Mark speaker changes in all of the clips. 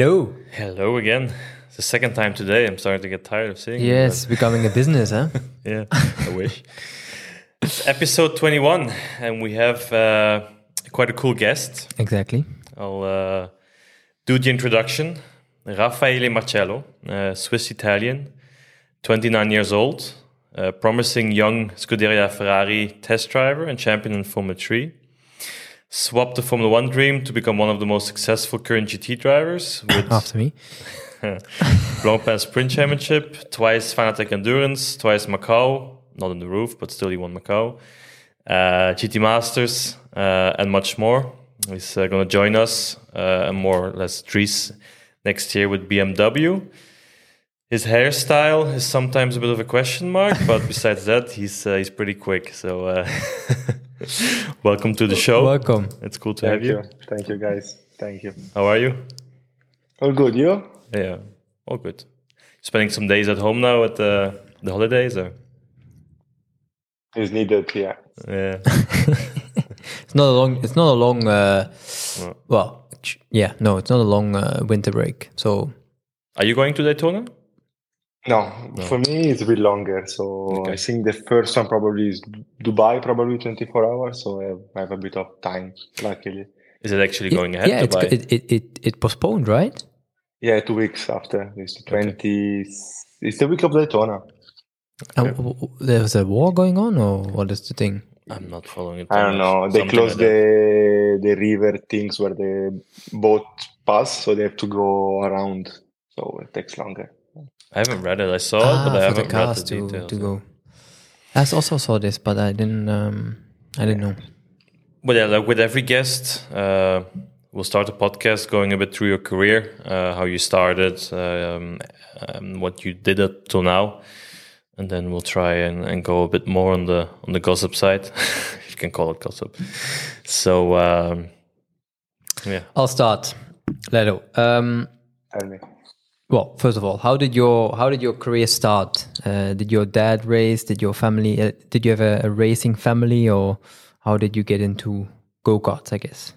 Speaker 1: Hello.
Speaker 2: Hello again. It's the second time today. I'm starting to get tired of saying it,
Speaker 1: Yes, becoming a business, huh?
Speaker 2: yeah, I wish. It's episode 21, and we have uh, quite a cool guest.
Speaker 1: exactly.
Speaker 2: I'll uh, do the introduction. Raffaele Marciello, uh, Swiss Italian, 29 years old, uh, promising young Scuderia Ferrari test driver and champion in Formula 3. Swapped the Formula 1 dream to become one of the most successful current GT drivers with
Speaker 1: After me.
Speaker 2: Blancpain Sprint Championship, twice Fanatec Endurance, twice Macau, not on the roof, but still he won Macau, uh, GT Masters, uh, and much more. He's uh, going to join us, uh, and more or less Dries next year with BMW. His hairstyle is sometimes a bit of a question mark, but besides that, he's uh, he's pretty quick. So, uh, welcome to the show.
Speaker 1: Welcome.
Speaker 2: It's cool to
Speaker 3: Thank
Speaker 2: have you.
Speaker 3: you. Thank you, guys. Thank you.
Speaker 2: How are you?
Speaker 3: All good. You?
Speaker 2: Yeah, all good. Spending some days at home now at the the holidays, or
Speaker 3: Is needed. Yeah.
Speaker 2: yeah,
Speaker 1: It's not a long. It's not a long. Uh, well, yeah, no, it's not a long uh, winter break. So
Speaker 2: are you going to Daytona?
Speaker 3: No, for me it's a bit longer. So
Speaker 2: Okay.
Speaker 3: I think the first one probably is Dubai, probably 24 hours. So I have, I have a bit of time, luckily.
Speaker 2: Is it actually going ahead
Speaker 1: yeah,
Speaker 2: to
Speaker 1: it's, it, it it it postponed, right?
Speaker 3: Yeah, two weeks after. It's the 20. It's the week of Daytona.
Speaker 1: And w- w- there was a war going on, or what is the thing?
Speaker 2: I'm not following it.
Speaker 3: I don't
Speaker 2: much.
Speaker 3: know. They
Speaker 2: Something
Speaker 3: closed
Speaker 2: like that.
Speaker 3: the the river things where the boat pass, so they have to go around. So it takes longer.
Speaker 2: I haven't read it. I saw it, but I
Speaker 1: Ah, for the
Speaker 2: haven't read
Speaker 1: cars
Speaker 2: the
Speaker 1: to
Speaker 2: details.
Speaker 1: to go. I also saw this, but I didn't. Um, I didn't know.
Speaker 2: But yeah, like with every guest, uh, we'll start a podcast going a bit through your career, uh, how you started, um, um, what you did up till now, and then we'll try and, and go a bit more on the on the gossip side, if you can call it gossip. So um, yeah,
Speaker 1: I'll start. Lello. Um,
Speaker 3: Tell me.
Speaker 1: Well, first of all, how did your how did your career start? Uh, did your dad race? Did your family? Uh, did you have a, a racing family, or how did you get into go karts? I guess.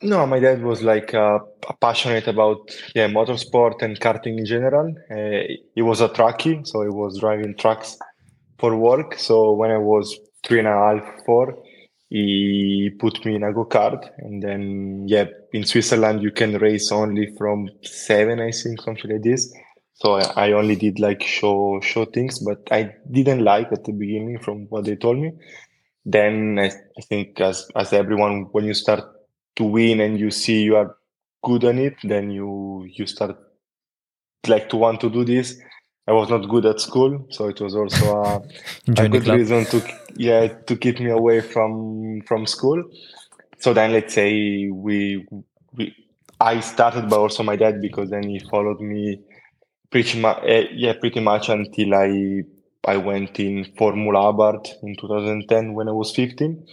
Speaker 3: No, my dad was like uh, passionate about yeah motorsport and karting in general. Uh, he was a truckie, so he was driving trucks for work. So when I was three and a half, four, he put me in a go kart, and then yeah, in Switzerland you can race only from seven, I think, something like this. So I, I only did like show show things, but I didn't like at the beginning from what they told me. Then I, I think as as everyone, when you start to win and you see you are good on it, then you you start like to want to do this. I was not good at school, so it was also a, a good reason to yeah to keep me away from from school. So then let's say we we I started, but also my dad because then he followed me pretty much eh, yeah pretty much until I I went in Formula Abarth in 2010 when I was 15.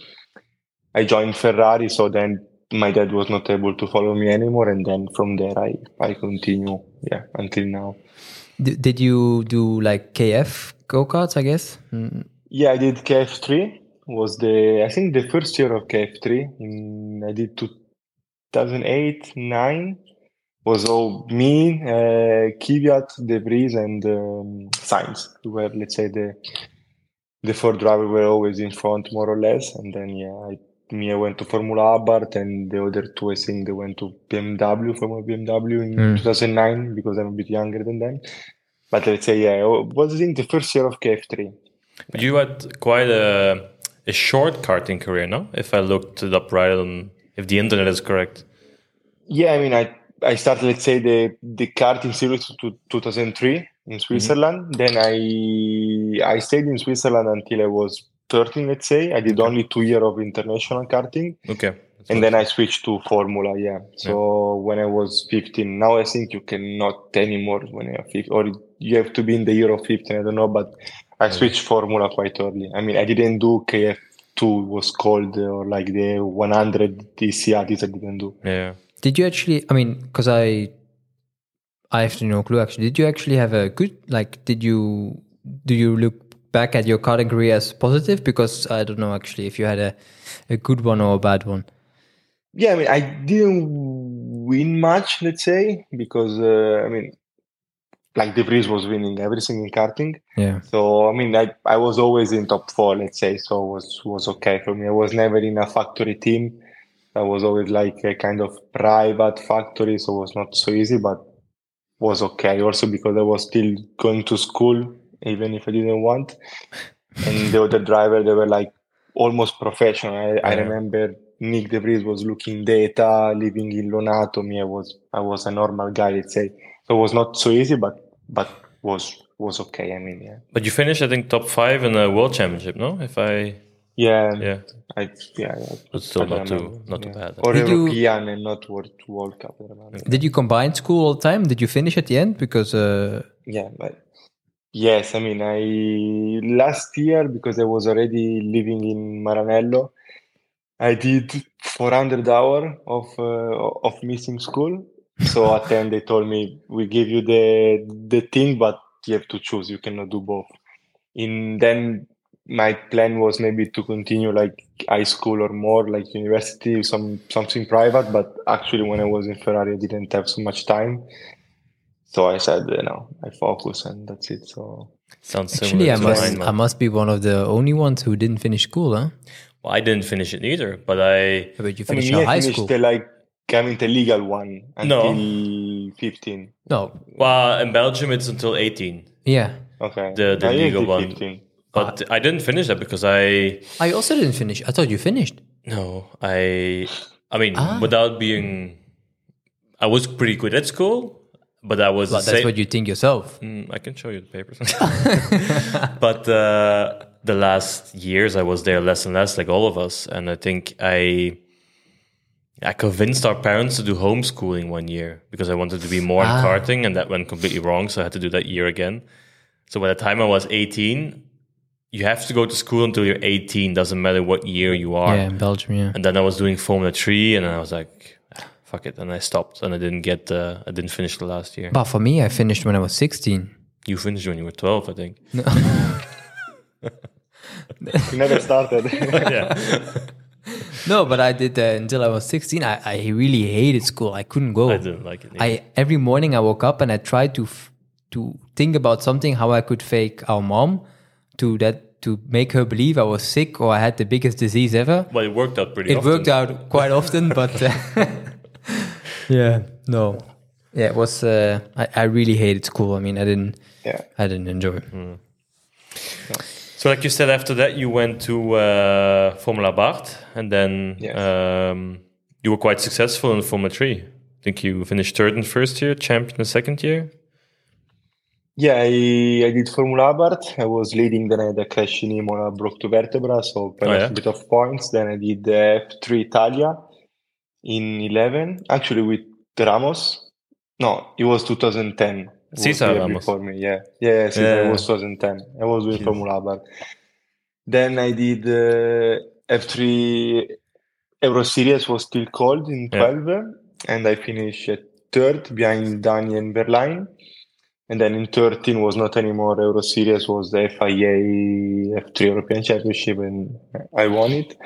Speaker 3: I joined Ferrari, so then my dad was not able to follow me anymore, and then from there I I continue yeah until now.
Speaker 1: D- did you do like KF go karts? I guess. Mm,
Speaker 3: Yeah, I did KF3. Was the I think the first year of KF3. In I did 2008 nine. Was all me, uh, Kvyat, De Vries, and um. Who were let's say the the four drivers were always in front more or less, and then yeah, I, me I went to Formula Abarth, and the other two I think they went to BMW, Formula BMW in
Speaker 1: Mm.
Speaker 3: 2009 because I'm a bit younger than them. But let's say yeah, it was in the first year of KF3.
Speaker 2: but you had quite a a short karting career, no? If I looked it up right on, if the internet is correct.
Speaker 3: Yeah, I mean, I I started, let's say, the the karting series to 2003 in mm-hmm. Switzerland. Then I I stayed in Switzerland until I was 13, let's say. I did only two years of international karting,
Speaker 2: Okay.
Speaker 3: and then I switched to Formula. Yeah. So when I was 15, now I think you cannot anymore when you're 15, or you have to be in the year of 15. I don't know, but I switched Formula quite early. I mean, I didn't do KF2 was called or like the 100 DCR. This I didn't do.
Speaker 2: Yeah.
Speaker 1: Did you actually? I mean, because I, I have no clue. Actually, did you actually have a good? Like, did you? Do you look back at your karting career as positive? Because I don't know actually if you had a, a good one or a bad one.
Speaker 3: yeah, I mean, I didn't win much, let's say, because uh, I mean, like De Vries was winning everything in karting.
Speaker 1: Yeah.
Speaker 3: So I mean, I I was always in top four, let's say. So it was was okay for me. I was never in a factory team. I was always like a kind of private factory, so it was not so easy, but was okay. Also because I was still going to school, even if I didn't want. And the other driver, they were like almost professional. I, I remember Nick De Vries was looking data, living in Lonato. Me, I was I was a normal guy, let's say. So it was not so easy, but but was was okay. I mean, yeah,
Speaker 2: But you finished, I think, top five in the world championship, no? If I,
Speaker 3: yeah,
Speaker 2: yeah,
Speaker 3: I yeah, yeah.
Speaker 2: but still
Speaker 3: don't
Speaker 2: too,
Speaker 3: remember,
Speaker 2: not too bad.
Speaker 3: Or
Speaker 1: Did you-
Speaker 3: European and not World World Cup. I remember.
Speaker 1: Did you combine school all the time? Did you finish at the end? Because uh,
Speaker 3: Yeah, but yes, I mean, I last year because I was already living in Maranello, I did 400 hour of uh, of missing school. So at the end they told me we give you the the thing, but you have to choose. You cannot do both. In then my plan was maybe to continue like high school or more like university, some something private. But actually, when I was in Ferrari, I didn't have so much time. So I said, you know, I focus and that's it. So
Speaker 2: Sounds
Speaker 1: actually, I
Speaker 2: to
Speaker 1: must
Speaker 2: mine.
Speaker 1: I must be one of the only ones who didn't finish school, huh?
Speaker 2: Well, I didn't finish it either, but I,
Speaker 1: But you
Speaker 3: I mean,
Speaker 1: finished
Speaker 3: me,
Speaker 1: your
Speaker 3: I
Speaker 1: high
Speaker 3: finished
Speaker 1: school.
Speaker 3: the, like I mean the legal one
Speaker 2: No.
Speaker 3: until 15.
Speaker 1: No,
Speaker 2: well, in Belgium it's until 18,
Speaker 1: yeah,
Speaker 3: Okay.
Speaker 2: The- the
Speaker 3: I did
Speaker 2: legal one.
Speaker 3: 15.
Speaker 2: but I didn't finish that because I,
Speaker 1: I also didn't finish. I thought you finished.
Speaker 2: no, I, I mean,
Speaker 1: Ah.
Speaker 2: without being, I was pretty good at school, but I was
Speaker 1: But that's
Speaker 2: same-
Speaker 1: what you think yourself.
Speaker 2: Mm, I can show you the papers. but uh, the last years, I was there less and less, like all of us. And I think I I convinced our parents to do homeschooling one year because I wanted to be more in
Speaker 1: Ah.
Speaker 2: karting, and that went completely wrong. So I had to do that year again. So by the time I was 18, you have to go to school until you're 18. Doesn't matter what year you are.
Speaker 1: Yeah, in Belgium. Yeah.
Speaker 2: And then I was doing Formula 3, and I was like, "Ah, fuck it. And I stopped, and I didn't get, uh, I didn't finish the last year.
Speaker 1: But for me, I finished when I was 16.
Speaker 2: You finished when you were 12, I think.
Speaker 3: You never started.
Speaker 2: yeah.
Speaker 1: No, but I did uh, until I was 16. I, I really hated school. I couldn't go.
Speaker 2: I didn't like it. either.
Speaker 1: I every morning I woke up and I tried to f- to think about something how I could fake our mom to that to make her believe I was sick or I had the biggest disease ever.
Speaker 2: well, it worked out pretty
Speaker 1: It
Speaker 2: often.
Speaker 1: worked out quite often, but uh, yeah, no, yeah, it was. Uh, I, I really hated school. I mean, I didn't.
Speaker 3: yeah.
Speaker 1: I didn't enjoy. it.
Speaker 2: So, like you said, after that, you went to uh, Formula Abarth, and then
Speaker 3: Yes.
Speaker 2: um, you were quite successful in Formula 3. I think you finished third in first year, champion in second year.
Speaker 3: Yeah, I, I did Formula Abarth. I was leading, then I had a crash in Imola, broke two vertebra, so
Speaker 2: Oh, yeah?
Speaker 3: a bit of points. Then I did the F3 Italia in 11, actually with Ramos. No, it was 2010.
Speaker 2: Cesar Ramos.
Speaker 3: Before me, yeah. Yeah, yeah, Cesar,
Speaker 2: Yeah.
Speaker 3: was 2010. I was doing
Speaker 2: Jeez.
Speaker 3: Formula Abarth. Then I did uh, F3 Euro Series was still called in
Speaker 2: Yeah.
Speaker 3: 12, and I finished third behind Dani and Wehrlein. And then in 13 was not anymore Euro Series, was the FIA F3 European Championship, and I won it.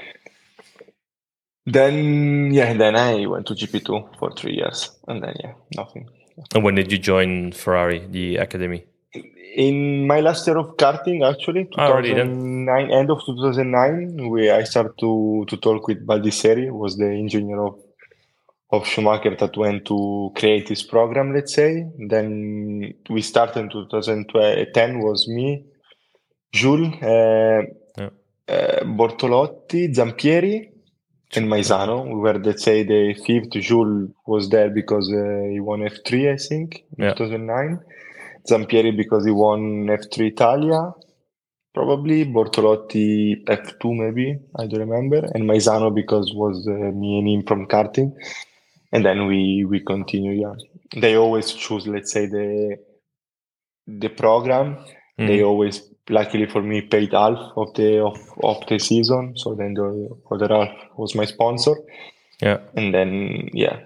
Speaker 3: Then, yeah, then I went to GP2 for three years, and then, yeah, nothing.
Speaker 2: And when did you join Ferrari, the academy?
Speaker 3: In my last year of karting, actually,
Speaker 2: Ah, already then.
Speaker 3: 2009, end of 2009, we I started to, to talk with Baldisserri, who was the engineer of of Schumacher that went to create this program, let's say. Then we started in 2010 was me, Jules, uh,
Speaker 2: Yeah.
Speaker 3: uh, Bortolotti, Zampieri, and Maisano. We were, let's say, the fifth. Jules was there because uh, he won F3, I think, in
Speaker 2: Yeah.
Speaker 3: 2009. Zampieri because he won F3 Italia, probably. Bortolotti F2 maybe, I don't remember. And Maisano because was uh, me and him from karting. And then we we continue. Yeah, they always choose, let's say the the program.
Speaker 2: Mm.
Speaker 3: They always, luckily for me, paid half of the of, of the season. So then the other half was my sponsor.
Speaker 2: Yeah.
Speaker 3: And then yeah,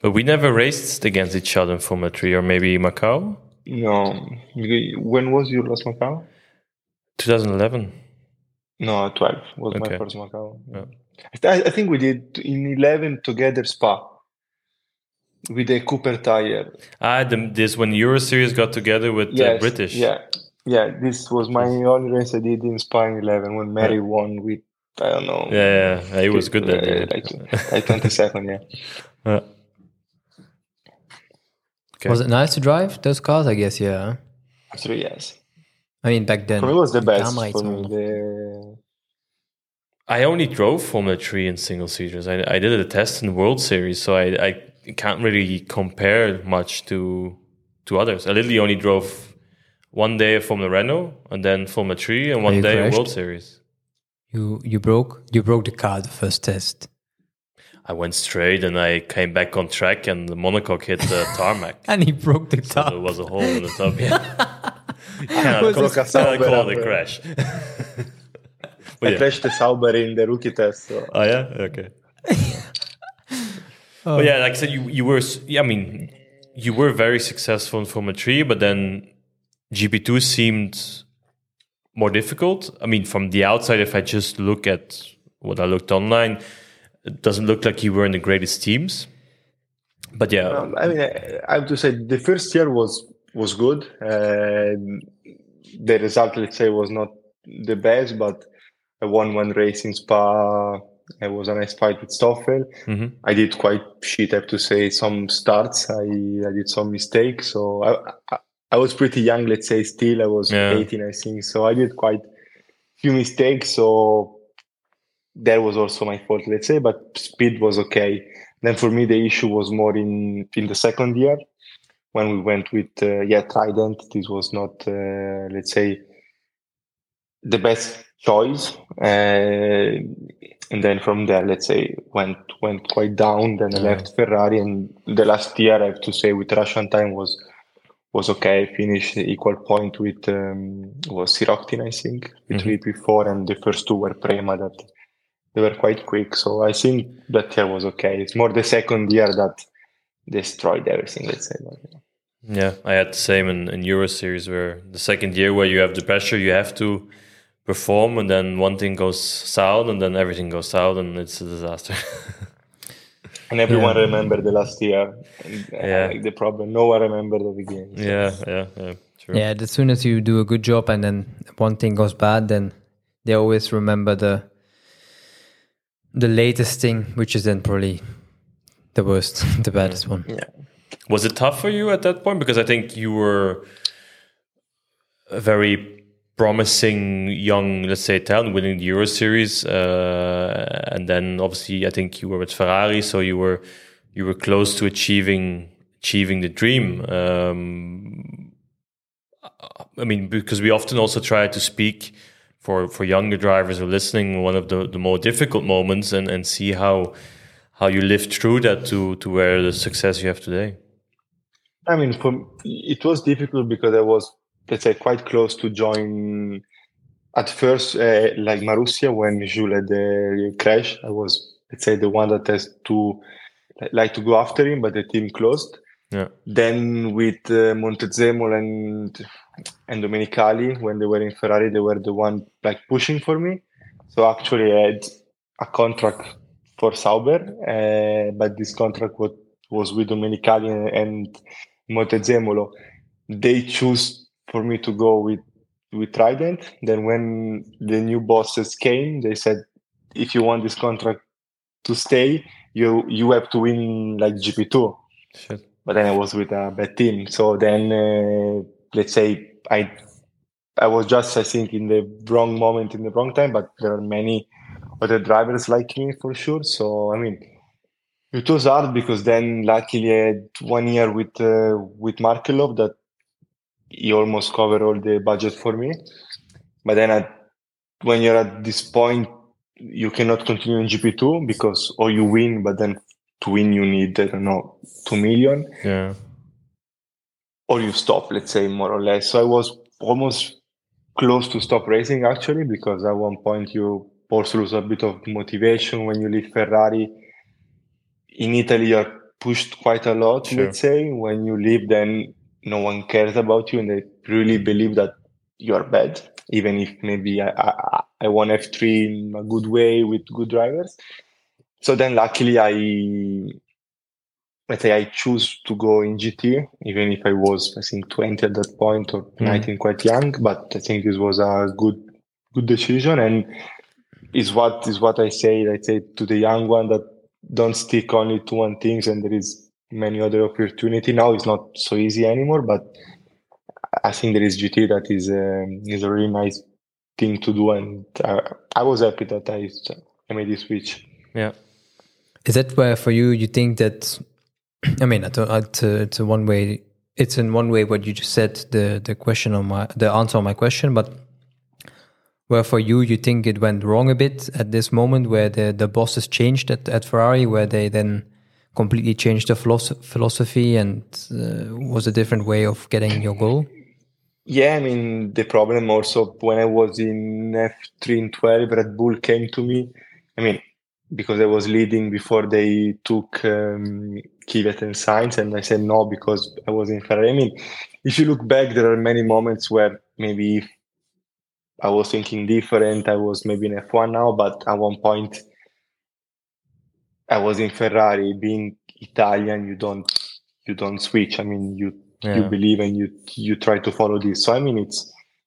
Speaker 2: But we never raced against each other in Formula 3 or maybe Macau?
Speaker 3: no. When was your last Macau?
Speaker 2: 2011.
Speaker 3: No, 12 was
Speaker 2: Okay.
Speaker 3: my first Macau.
Speaker 2: Yeah.
Speaker 3: I, I think we did in 11 together Spa with a Cooper tire.
Speaker 2: Ah, the, this when Euro Series got together with
Speaker 3: Yes,
Speaker 2: the British.
Speaker 3: Yeah, yeah. This was my only race I did in Spain 11 when Merhi won with I don't know.
Speaker 2: yeah, yeah. He was good that year.
Speaker 3: like, like 20 second. Yeah.
Speaker 2: Yeah. Okay.
Speaker 1: Was it nice to drive those cars? I guess, yeah.
Speaker 3: Three years.
Speaker 1: I mean, back then.
Speaker 3: For me, it was the best.
Speaker 1: camera is
Speaker 3: For me, the,
Speaker 2: I only drove Formula 3 in single seaters. I, I did a test in the World Series, so I, I can't really compare much to to others. I literally only drove one day of Formula Renault and then Formula 3 and one
Speaker 1: you
Speaker 2: day of
Speaker 1: crashed?
Speaker 2: World Series.
Speaker 1: You you broke you broke the car the first test.
Speaker 2: I went straight and I came back on track and the monocoque hit the tarmac.
Speaker 1: And he broke the
Speaker 2: So
Speaker 1: top.
Speaker 2: there was a hole in the top. Yeah. cannot
Speaker 1: Was
Speaker 2: call,
Speaker 3: it-
Speaker 2: cannot call it a
Speaker 3: Sauber,
Speaker 2: crash.
Speaker 3: I
Speaker 2: but yeah.
Speaker 3: crashed the Sauber in the rookie test. So.
Speaker 2: Oh yeah, okay. But yeah, oh. like I said, you you were. I mean, you were very successful in Formula Three, but then GP two seemed more difficult. I mean, from the outside, if I just look at what I looked online, it doesn't look like you were in the greatest teams. But yeah,
Speaker 3: Um, I mean, I, I have to say the first year was was good. Uh, the result, let's say, was not the best, but I won one race in Spa. It was a nice fight with Stoffel.
Speaker 2: Mhm.
Speaker 3: I did quite shit, I have to say, some starts. I, I did some mistakes. So I, I, I was pretty young, let's say, still. I was
Speaker 2: Yeah.
Speaker 3: 18, I think. So I did quite few mistakes. So that was also my fault, let's say, but speed was okay. Then for me, the issue was more in, in the second year when we went with, uh, yeah, Trident. This was not, uh, let's say, the best choice. Uh, and then from there, let's say, went went quite down. Then I left Ferrari, and the last year, I have to say, with Russian time was was okay. Finished equal point with um, was Sirotkin, I think, with
Speaker 2: Mhm.
Speaker 3: VP4, and the first two were Prema that they were quite quick. So I think that year was okay. It's more the second year that destroyed everything. Let's say.
Speaker 2: Yeah, I had the same in, in Euro Series where the second year where you have the pressure, you have to perform, and then one thing goes south, and then everything goes south, and it's a disaster.
Speaker 3: and everyone remember the last year. And, uh,
Speaker 2: Yeah.
Speaker 3: like the problem. No one remember the beginning. So-
Speaker 2: yeah, yeah, yeah, true.
Speaker 1: Yeah, as soon as you do a good job and then one thing goes bad, then they always remember the the latest thing, which is then probably the worst, the baddest one.
Speaker 3: Yeah.
Speaker 2: Was it tough for you at that point? Because I think you were a very promising young, let's say, talent winning the Euro Series, uh, and then obviously I think you were with Ferrari, so you were you were close to achieving achieving the dream. Um, I mean, because we often also try to speak for for younger drivers who are listening one of the, the more difficult moments and, and see how how you lived through that to to where the success you have today.
Speaker 3: I mean, for it was difficult because I was, let's say, quite close to join. At first, uh, like Marussia, when Jules had the crash, I was, let's say, the one that has to like to go after him, but the team closed.
Speaker 2: Yeah.
Speaker 3: Then with uh, Montezemolo and and Domenicali, when they were in Ferrari, they were the one like pushing for me. So actually, I had a contract for Sauber, uh, but this contract was was with Domenicali and, and Montezemolo. They choose for me to go with with Trident. Then when the new bosses came, they said, if you want this contract to stay, you you have to win like GP two but then I was with a bad team. So then, uh, let's say I, I was just I think in the wrong moment in the wrong time. But there are many other drivers like me for sure. So I mean, it was hard because then luckily I had one year with uh, with Markelov that he almost cover all the budget for me. But then at, when you're at this point, you cannot continue in GP two because or you win, but then to win you need I don't know two million
Speaker 2: Yeah.
Speaker 3: or you stop, let's say, more or less. So I was almost close to stop racing actually, because at one point you also lose a bit of motivation when you leave Ferrari. In Italy, you're pushed quite a lot,
Speaker 2: Sure.
Speaker 3: let's say. When you leave, then no one cares about you and they really believe that you're bad. even if maybe I, I, I won F3 in a good way with good drivers. So then luckily I let's say I choose to go in GT, even if I was I think 20 at that point or
Speaker 1: Mm.
Speaker 3: 19 quite young, but I think this was a good good decision and is what is what I say, I say to the young one that don't stick only to one things and there is many other opportunity now it's not so easy anymore but i think there is gt that is um, is a really nice thing to do and uh, i was happy that i i made this switch
Speaker 2: Yeah.
Speaker 1: Is that where for you you think that? I mean, it's a, it's a, it's a one way. It's in one way what you just said. The the question on my the answer on my question, but where for you you think it went wrong a bit at this moment where the the bosses changed at at Ferrari, where they then completely changed the philosophy and uh, was a different way of getting your goal.
Speaker 3: yeah i mean the problem also when i was in f3 and 12 red bull came to me i mean because i was leading before they took um, Kvyat and Sainz, and i said no because i was in ferrari i mean if you look back there are many moments where maybe I was thinking different. I was maybe in F1 now, but at one point I was in Ferrari. Being Italian, you don't you don't switch. I mean, you you believe and you you try to follow this. So I mean, it's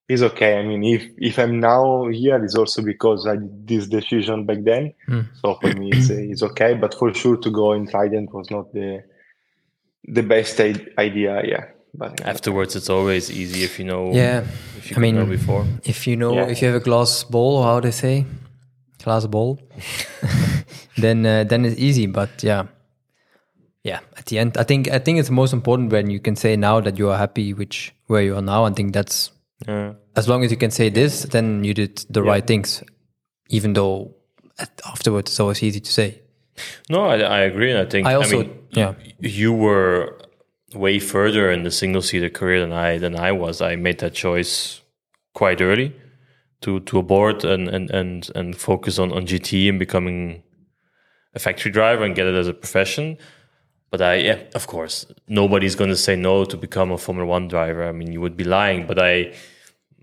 Speaker 3: it's okay. I mean, if if I'm now here, it's also because I did this decision back then.
Speaker 1: Hmm.
Speaker 3: So for me, it's it's okay. But for sure, to go in Trident was not the the best i- idea. Yeah, but
Speaker 2: Afterwards, it's always easy if you know.
Speaker 1: Yeah,
Speaker 2: If you
Speaker 1: I
Speaker 2: can know
Speaker 1: mean,
Speaker 2: before.
Speaker 1: if you know
Speaker 3: Yeah.
Speaker 1: if you have a glass ball, how they say, glass ball, then uh, then it's easy. But yeah, yeah. At the end, I think I think it's most important when you can say now that you are happy which where you are now. I think that's
Speaker 2: Yeah.
Speaker 1: as long as you can say this, then you did the right things, even though at, afterwards it's always easy to say.
Speaker 2: No, I, I agree, and I think
Speaker 1: I also
Speaker 2: mean,
Speaker 1: yeah
Speaker 2: you were way further in the single seater career than I than I was. I made that choice quite early to to abort and and and and focus on on GT and becoming a factory driver and get it as a profession. But I, yeah, of course, nobody's going to say no to become a Formula One driver. I mean, you would be lying. But I,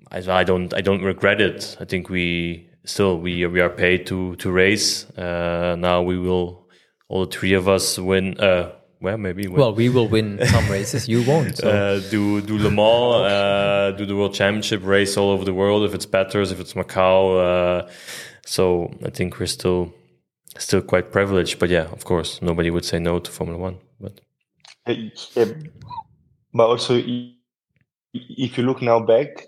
Speaker 2: I, I don't, I don't regret it. I think we still we we are paid to to race. Uh, now we will, all three of us win. Uh, well, maybe win.
Speaker 1: well we will win some races you won't so
Speaker 2: uh, do do Le Mans, uh, do the World Championship race all over the world. If it's Bathurst, if it's Macau, uh, so I think we're still still quite privileged. But yeah, of course, nobody would say no to Formula One. But
Speaker 3: Yeah, but also if you look now back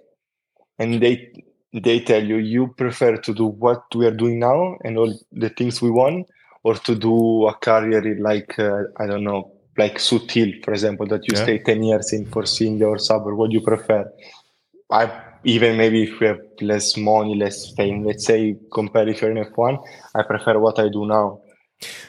Speaker 3: and they they tell you you prefer to do what we are doing now and all the things we want or to do a career in like uh, i don't know like Sutil, for example that you
Speaker 2: Yeah.
Speaker 3: stay 10 years in Force India or Sauber what do you prefer i even maybe if you have less money less fame let's say compare if you're in f1 i prefer what i do now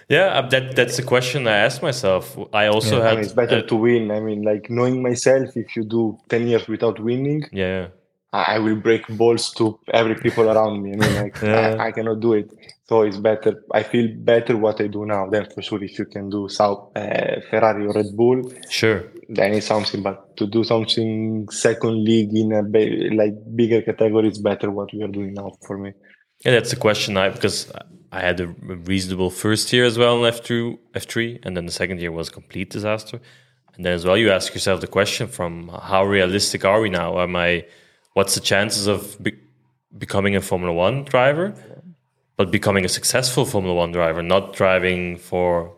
Speaker 2: yeah, uh, that that's the question I asked myself. I also
Speaker 3: I
Speaker 2: had
Speaker 3: mean, it's better
Speaker 2: uh,
Speaker 3: to win. I mean, like knowing myself, if you do 10 years without winning,
Speaker 2: yeah.
Speaker 3: I I will break balls to every people around me. I mean, like,
Speaker 2: Yeah.
Speaker 3: I, I cannot do it. So it's better. I feel better what I do now. Then for sure, if you can do South uh, Ferrari or Red Bull,
Speaker 2: Sure.
Speaker 3: then it's something. But to do something second league in a ba- like bigger category, it's better what we are doing now for me.
Speaker 2: Yeah, that's the question. I because I had a reasonable first year as well in F two, F three, and then the second year was a complete disaster. And then as well, you ask yourself the question: from how realistic are we now? Am I? What's the chances of be, becoming a Formula One driver, but becoming a successful Formula One driver, not driving for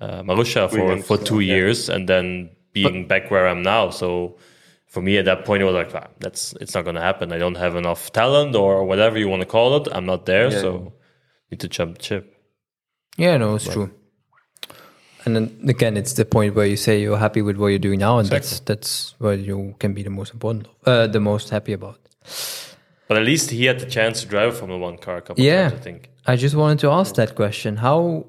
Speaker 2: uh, Marussia for
Speaker 3: Williams,
Speaker 2: for two
Speaker 3: yeah.
Speaker 2: years and then being back where I'm now? So for me at that point it was like "Ah, that's it's not going to happen i don't have enough talent or whatever you want to call it i'm not there
Speaker 3: Yeah.
Speaker 2: so need to jump the ship
Speaker 1: Yeah, no, it's true. And then again, it's the point where you say you're happy with what you're doing now, and that's that's where you can be the most important, uh, the most happy about.
Speaker 2: But at least he had the chance to drive a formula one car a couple
Speaker 1: Yeah.
Speaker 2: times i think
Speaker 1: I just wanted to ask that question. How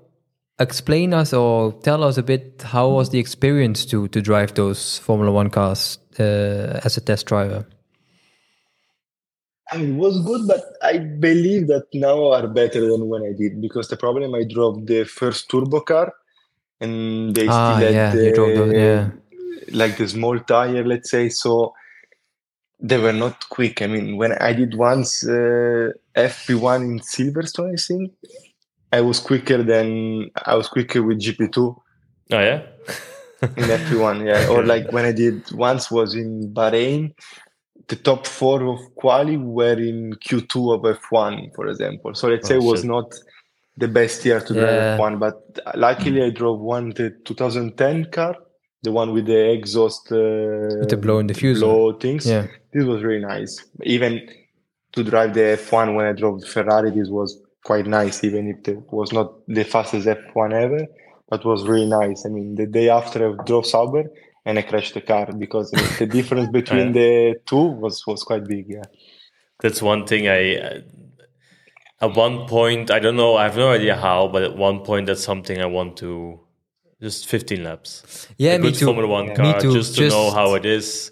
Speaker 1: explain us or tell us a bit how was the experience to to drive those Formula One cars uh, as a test driver?
Speaker 3: I mean, it was good, but I believe that now are better than when I did because the problem I drove the first turbo car and they
Speaker 1: Ah,
Speaker 3: still had
Speaker 1: yeah,
Speaker 3: the,
Speaker 1: drove the- yeah.
Speaker 3: like the small tire, let's say. So they were not quick. I mean, when I did once uh, FP1 in Silverstone, I think I was quicker than I was quicker with GP2
Speaker 2: Oh yeah.
Speaker 3: in FP1. Yeah, or like when I did once was in Bahrain. The top four of quali were in Q2 of F1, for example. So let's say
Speaker 2: Oh,
Speaker 3: it was
Speaker 2: shit.
Speaker 3: not the best year to drive
Speaker 1: Yeah.
Speaker 3: F1, but luckily I drove one the 2010 car, the one with the exhaust uh,
Speaker 1: With the blow in the fuse.
Speaker 3: blow things.
Speaker 1: Yeah.
Speaker 3: This was really nice. Even to drive the F1 when I drove Ferrari, this was quite nice, even if it was not the fastest F1 ever, but was really nice. I mean, the day after I drove Sauber and I crashed the car because the difference between the two was, was quite big. Yeah.
Speaker 2: That's one thing I. uh, At one point, I don't know. I have no idea how, but at one point, that's something I want to. Just 15 laps.
Speaker 1: Yeah,
Speaker 2: a
Speaker 1: me
Speaker 2: good
Speaker 1: too.
Speaker 2: Formula One
Speaker 1: Me
Speaker 2: car,
Speaker 1: too.
Speaker 2: just to know how it is,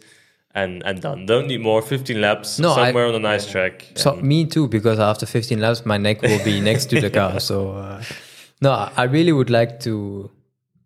Speaker 2: and and done. Don't need more. 15 laps
Speaker 1: No, I-
Speaker 2: somewhere on a nice track.
Speaker 1: So
Speaker 2: and-
Speaker 1: me too, because after 15 laps, my neck will be next to the car. So uh, no, I I really would like to.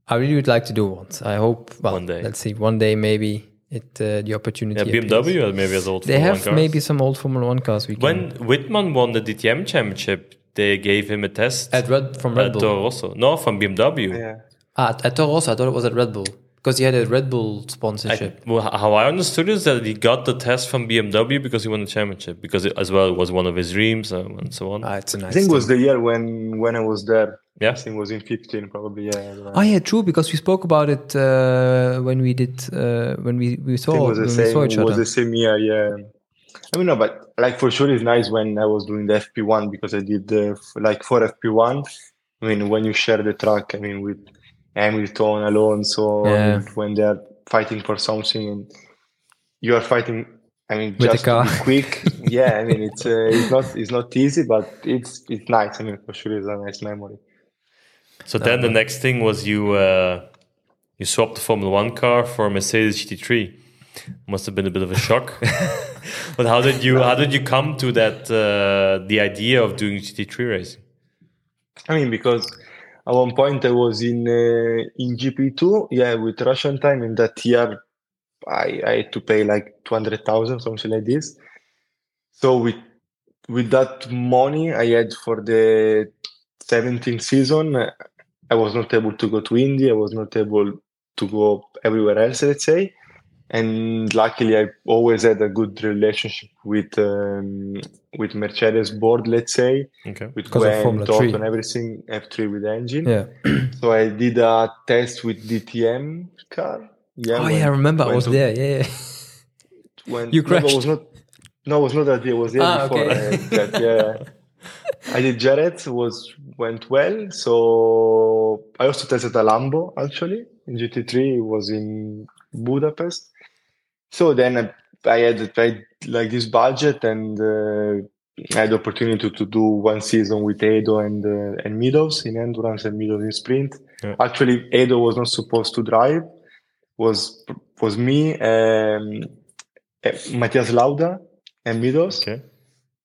Speaker 1: I really would like to do once. I hope. Well,
Speaker 2: One day.
Speaker 1: Let's see. One day, maybe it uh, the opportunity.
Speaker 2: yeah. BMW or maybe as old.
Speaker 1: They
Speaker 2: Formula
Speaker 1: have
Speaker 2: One cars.
Speaker 1: maybe some old Formula One cars. We can
Speaker 2: When Wittmann won the DTM championship, they gave him a test
Speaker 1: at Red from Red
Speaker 2: at
Speaker 1: Bull.
Speaker 2: Toro Rosso. No, from BMW.
Speaker 3: Yeah.
Speaker 1: At, at Toro I thought it was at Red Bull because he had a Red Bull
Speaker 2: I,
Speaker 1: sponsorship.
Speaker 2: well, how I understood is that he got the test from BMW because he won the championship because it, as well it was one of his dreams um, and so on.
Speaker 1: ah, it's a nice.
Speaker 3: I think it was the year when when I was there.
Speaker 2: Yeah.
Speaker 3: I think it was in 15, probably. Yeah.
Speaker 1: Oh yeah, true. Because we spoke about it uh, when we did uh, when we we saw
Speaker 3: it was
Speaker 1: when
Speaker 3: the
Speaker 1: we
Speaker 3: same.
Speaker 1: saw each
Speaker 3: It was the same year. Yeah. I mean, no, but like for sure, it's nice when I was doing the FP1 because I did the f- like for FP1. I mean, when you share the track, I mean, with Hamilton, Alonso, I
Speaker 1: Yeah.
Speaker 3: mean, when they're fighting for something and you are fighting. I mean,
Speaker 1: With
Speaker 3: just to
Speaker 1: car.
Speaker 3: quick. yeah, I mean, it's uh, it's not it's not easy, but it's it's nice. I mean, for sure, it's a nice memory.
Speaker 2: So then the next thing was you uh, you swapped the Formula One car for a Mercedes GT3. Must have been a bit of a shock. but how did you how did you come to that uh, the idea of doing GT3 racing?
Speaker 3: I mean, because at one point I was in uh, in GP2, yeah, with Russian time. In that year, I, I had to pay like two hundred thousand, something like this. So with with that money I had for the 17th season, I was not able to go to India. I was not able to go everywhere else, let's say. And luckily, I always had a good relationship with um, with Mercedes board, let's say
Speaker 2: Okay.
Speaker 3: with
Speaker 1: Because of
Speaker 3: Gwen,
Speaker 1: Formula 3.
Speaker 3: and everything, F3 with engine.
Speaker 1: Yeah.
Speaker 3: So I did a test with DTM car. Yeah,
Speaker 1: Oh
Speaker 3: when-
Speaker 1: yeah, I remember. I was
Speaker 3: to-
Speaker 1: there. Yeah. yeah.
Speaker 3: When,
Speaker 1: You
Speaker 3: no,
Speaker 1: crashed.
Speaker 3: was not. No, it was not that year. It was the year
Speaker 1: Ah,
Speaker 3: before.
Speaker 1: okay.
Speaker 3: I that, yeah. I did Jarrett. Was went well. So I also tested a Lambo actually in GT3. It was in Budapest. So then I, I had I had, like this budget and uh, I had the opportunity to, to do one season with Edo and uh, and Meadows in endurance and Meadows in sprint.
Speaker 2: Yeah.
Speaker 3: Actually, Edo was not supposed to drive. Was was me, um, eh, Matthias Lauda, and Meadows.
Speaker 2: Okay.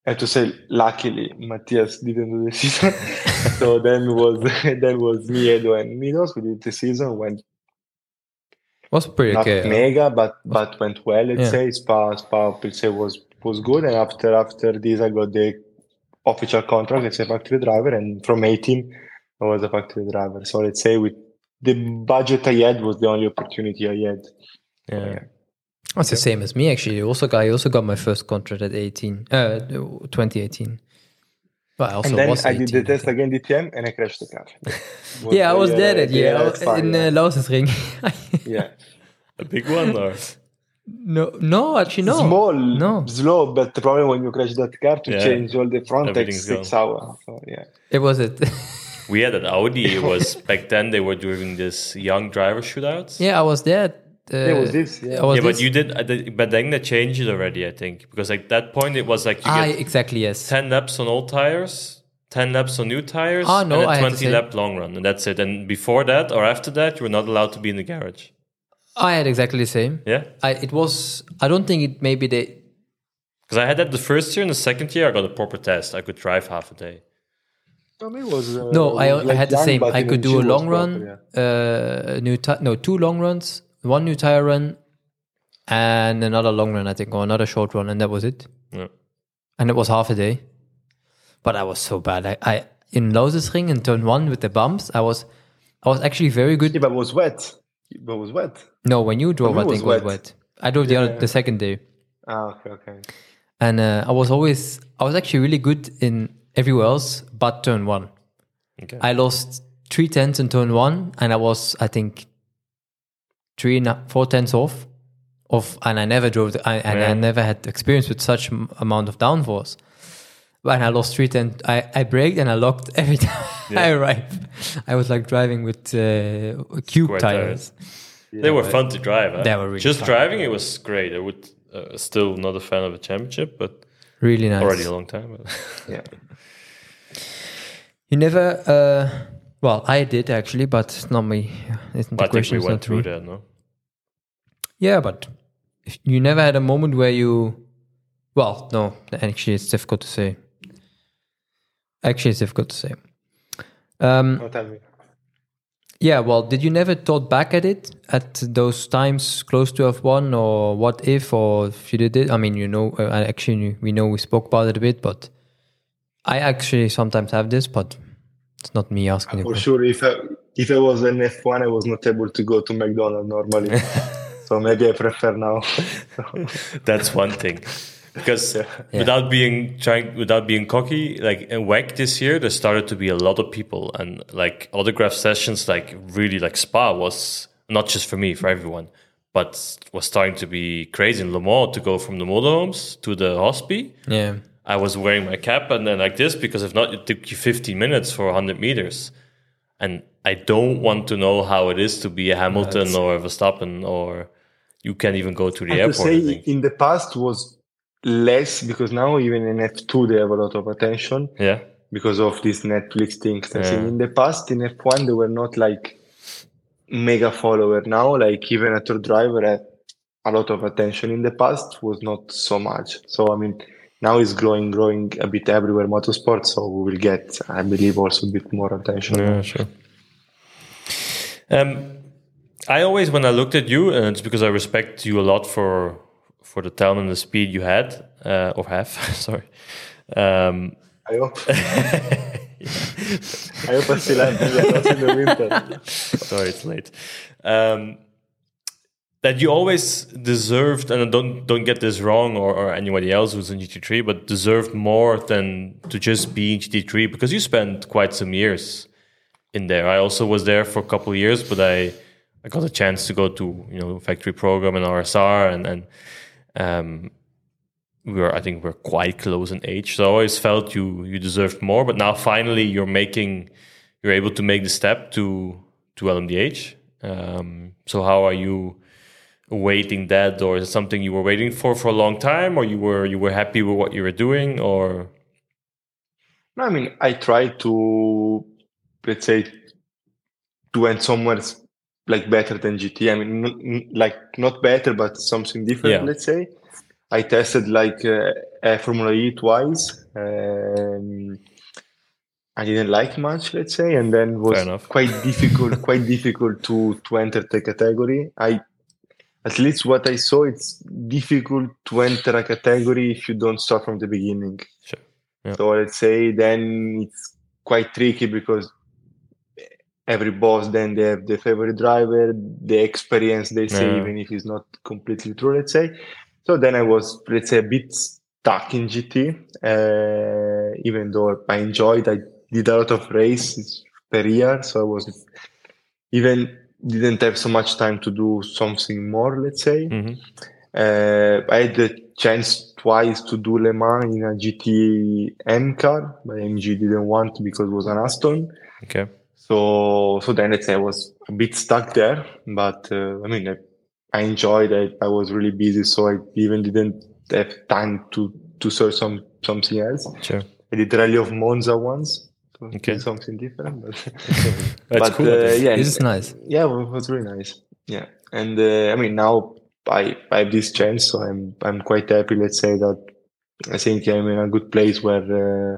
Speaker 3: I have to say, luckily, Matthias didn't do the season. so then was then was me, Edo, and Meadows. We did the season. Went
Speaker 1: Was pretty
Speaker 3: not
Speaker 1: okay.
Speaker 3: mega, but but went well. Let's
Speaker 1: Yeah.
Speaker 3: say Spa Spa let's say was was good. And after after this, I got the official contract as a factory driver, and from 18, I was a factory driver. So let's say with the budget I had was the only opportunity I had.
Speaker 2: Yeah.
Speaker 1: That's the same as me actually. Also, I also got my first contract at 18, uh, 2018. But I also
Speaker 3: and then
Speaker 1: was
Speaker 3: I
Speaker 1: 18,
Speaker 3: did the test again DTM, and I crashed the car. Was
Speaker 1: Yeah, I was
Speaker 3: uh,
Speaker 1: there that
Speaker 3: the
Speaker 1: year I
Speaker 3: uh,
Speaker 1: was
Speaker 3: Spa,
Speaker 1: in
Speaker 3: yeah.
Speaker 1: uh, Lausitzring.
Speaker 3: yeah.
Speaker 2: A big one or
Speaker 1: no, no, actually no.
Speaker 3: Small,
Speaker 1: no.
Speaker 3: slow, but the problem when you crash that car to
Speaker 2: Yeah.
Speaker 3: change all the front takes six hours. So, yeah.
Speaker 1: It was it.
Speaker 2: we had at Audi. It was back then they were doing this young driver shootouts.
Speaker 1: yeah, I was there. Uh,
Speaker 3: There was this, yeah.
Speaker 1: Was
Speaker 2: Yeah, but you did, uh, but then they changed it already, I think, because like that point it was like you
Speaker 1: Ah,
Speaker 2: get
Speaker 1: exactly yes.
Speaker 2: ten laps on old tires, ten laps on new tires,
Speaker 1: Ah, no,
Speaker 2: and
Speaker 1: I
Speaker 2: a
Speaker 1: had to
Speaker 2: twenty
Speaker 1: say-
Speaker 2: lap long run, and that's it. And before that or after that, you were not allowed to be in the garage.
Speaker 1: I had exactly the same.
Speaker 2: Yeah,
Speaker 1: I it was. I don't think it. Maybe they.
Speaker 2: because I had that the first year, and the second year I got a proper test. I could drive half a day.
Speaker 3: I mean, was, uh,
Speaker 1: No, I,
Speaker 3: was
Speaker 1: I had the same. I could do a
Speaker 3: gym was
Speaker 1: long
Speaker 3: proper,
Speaker 1: run,
Speaker 3: yeah.
Speaker 1: uh, new ti- no two long runs, one new tire run, and another long run, I think, or another short run, and that was it.
Speaker 2: Yeah.
Speaker 1: And it was half a day. But I was so bad. I, I in Lausitzring in turn one with the bumps, I was I was actually very good.
Speaker 3: Yeah, but it was wet. But it was wet.
Speaker 1: No, when you drove, I
Speaker 3: me it
Speaker 1: think
Speaker 3: was
Speaker 1: was
Speaker 3: wet.
Speaker 1: wet. I drove the other the second day.
Speaker 3: Ah, okay, okay.
Speaker 1: And uh, I was always I was actually really good in everywhere else but turn one.
Speaker 2: Okay.
Speaker 1: I lost three tenths in turn one, and I was, I think, three and a- four tenths off. Of and I never drove, the, I, and I never had experience with such m- amount of downforce. When I lost three tenths, I I braked and I locked every time I arrived. I was like driving with uh, cube
Speaker 2: Square
Speaker 1: tires.
Speaker 2: they were fun to drive. Huh?
Speaker 1: They were really
Speaker 2: Just
Speaker 1: fun.
Speaker 2: driving, it was great. I would uh, still not a fan of a championship, but
Speaker 1: Really nice.
Speaker 2: already a long time.
Speaker 3: Yeah.
Speaker 1: You never, uh, well, I did actually, but it's not me. It's the
Speaker 2: I think
Speaker 1: question
Speaker 2: we went
Speaker 1: not
Speaker 2: through
Speaker 1: me.
Speaker 2: that. No.
Speaker 1: Yeah, but you never had a moment where you, well, no, actually, it's difficult to say. Actually, it's difficult to say. Um,
Speaker 3: Oh, tell me.
Speaker 1: yeah, well, did you never thought back at it at those times close to F1 or what if or if you did it? I mean, you know, uh, I actually, we know we spoke about it a bit, but I actually sometimes have this, but it's not me asking the
Speaker 3: For sure, if I if I was an F1, I was not able to go to McDonald's normally. so maybe I prefer now.
Speaker 2: That's one thing. Because without being trying, without being cocky, like in WEC this year, there started to be a lot of people, and like autograph sessions, like really, like Spa was not just for me, for everyone, but was starting to be crazy in Le Mans to go from the motorhomes to the hospi.
Speaker 1: Yeah.
Speaker 2: I was wearing my cap and then like this because if not, it took you 15 minutes for 100 meters. And I don't want to know how it is to be a Hamilton or a Verstappen or you can't even go to the
Speaker 3: I
Speaker 2: airport. I
Speaker 3: say, in the past was less because now even in F2 they have a lot of attention
Speaker 2: Yeah.
Speaker 3: because of this Netflix thing.
Speaker 2: Yeah.
Speaker 3: in the past in F1 they were not like mega follower. Now like even a tour driver had a lot of attention. In the past was not so much. So I mean now it's growing, growing a bit everywhere motorsport. So we will get, I believe, also a bit more attention.
Speaker 2: Yeah, sure. Um, I always, when I looked at you, and it's because I respect you a lot for for the talent and the speed you had uh, or have. sorry. Um,
Speaker 3: I hope. I hope I still have in the winter.
Speaker 2: sorry, it's late. Um, that you always deserved, and don't don't get this wrong, or, or anybody else who's in GT3, but deserved more than to just be in GT3 because you spent quite some years in there. I also was there for a couple of years, but I I got a chance to go to you know factory program and RSR, and and um, we were I think we're quite close in age. So I always felt you you deserved more, but now finally you're making you're able to make the step to to LMDH. Um, so how are you awaiting that, or is it something you were waiting for for a long time, or you were you were happy with what you were doing, or
Speaker 3: No, I mean, I try to, let's say, to end somewhere like better than GT. I mean, like not better, but something different,
Speaker 2: Yeah.
Speaker 3: let's say. I tested like uh, a Formula E twice. Um, I didn't like much, let's say, and then was quite difficult, quite difficult to to enter the category. I, at least what I saw, it's difficult to enter a category if you don't start from the beginning.
Speaker 2: sure. Yeah.
Speaker 3: So let's say then it's quite tricky because every boss then they have the favorite driver, the experience they say,
Speaker 2: Yeah.
Speaker 3: even if it's not completely true, let's say. So then I was, let's say, a bit stuck in GT, uh, even though I enjoyed, I did a lot of races per year. So I was even didn't have so much time to do something more, let's say.
Speaker 2: Mhm.
Speaker 3: Uh, I had the chance twice to do Le Mans in a GT M car, but AMG didn't want because it was an Aston.
Speaker 2: okay,
Speaker 3: So, so then let's say I was a bit stuck there. But uh, I mean, I, I enjoyed it. I was really busy, so I even didn't have time to to search some something else.
Speaker 2: sure.
Speaker 3: I did Rally of Monza once,
Speaker 2: Okay.
Speaker 3: something different. But,
Speaker 2: That's
Speaker 3: but
Speaker 2: cool.
Speaker 3: Uh, yeah,
Speaker 1: This is nice.
Speaker 3: yeah, it was really nice. Yeah, and uh, I mean now I I have this chance, so I'm I'm quite happy. Let's say that I think I'm in a good place where uh,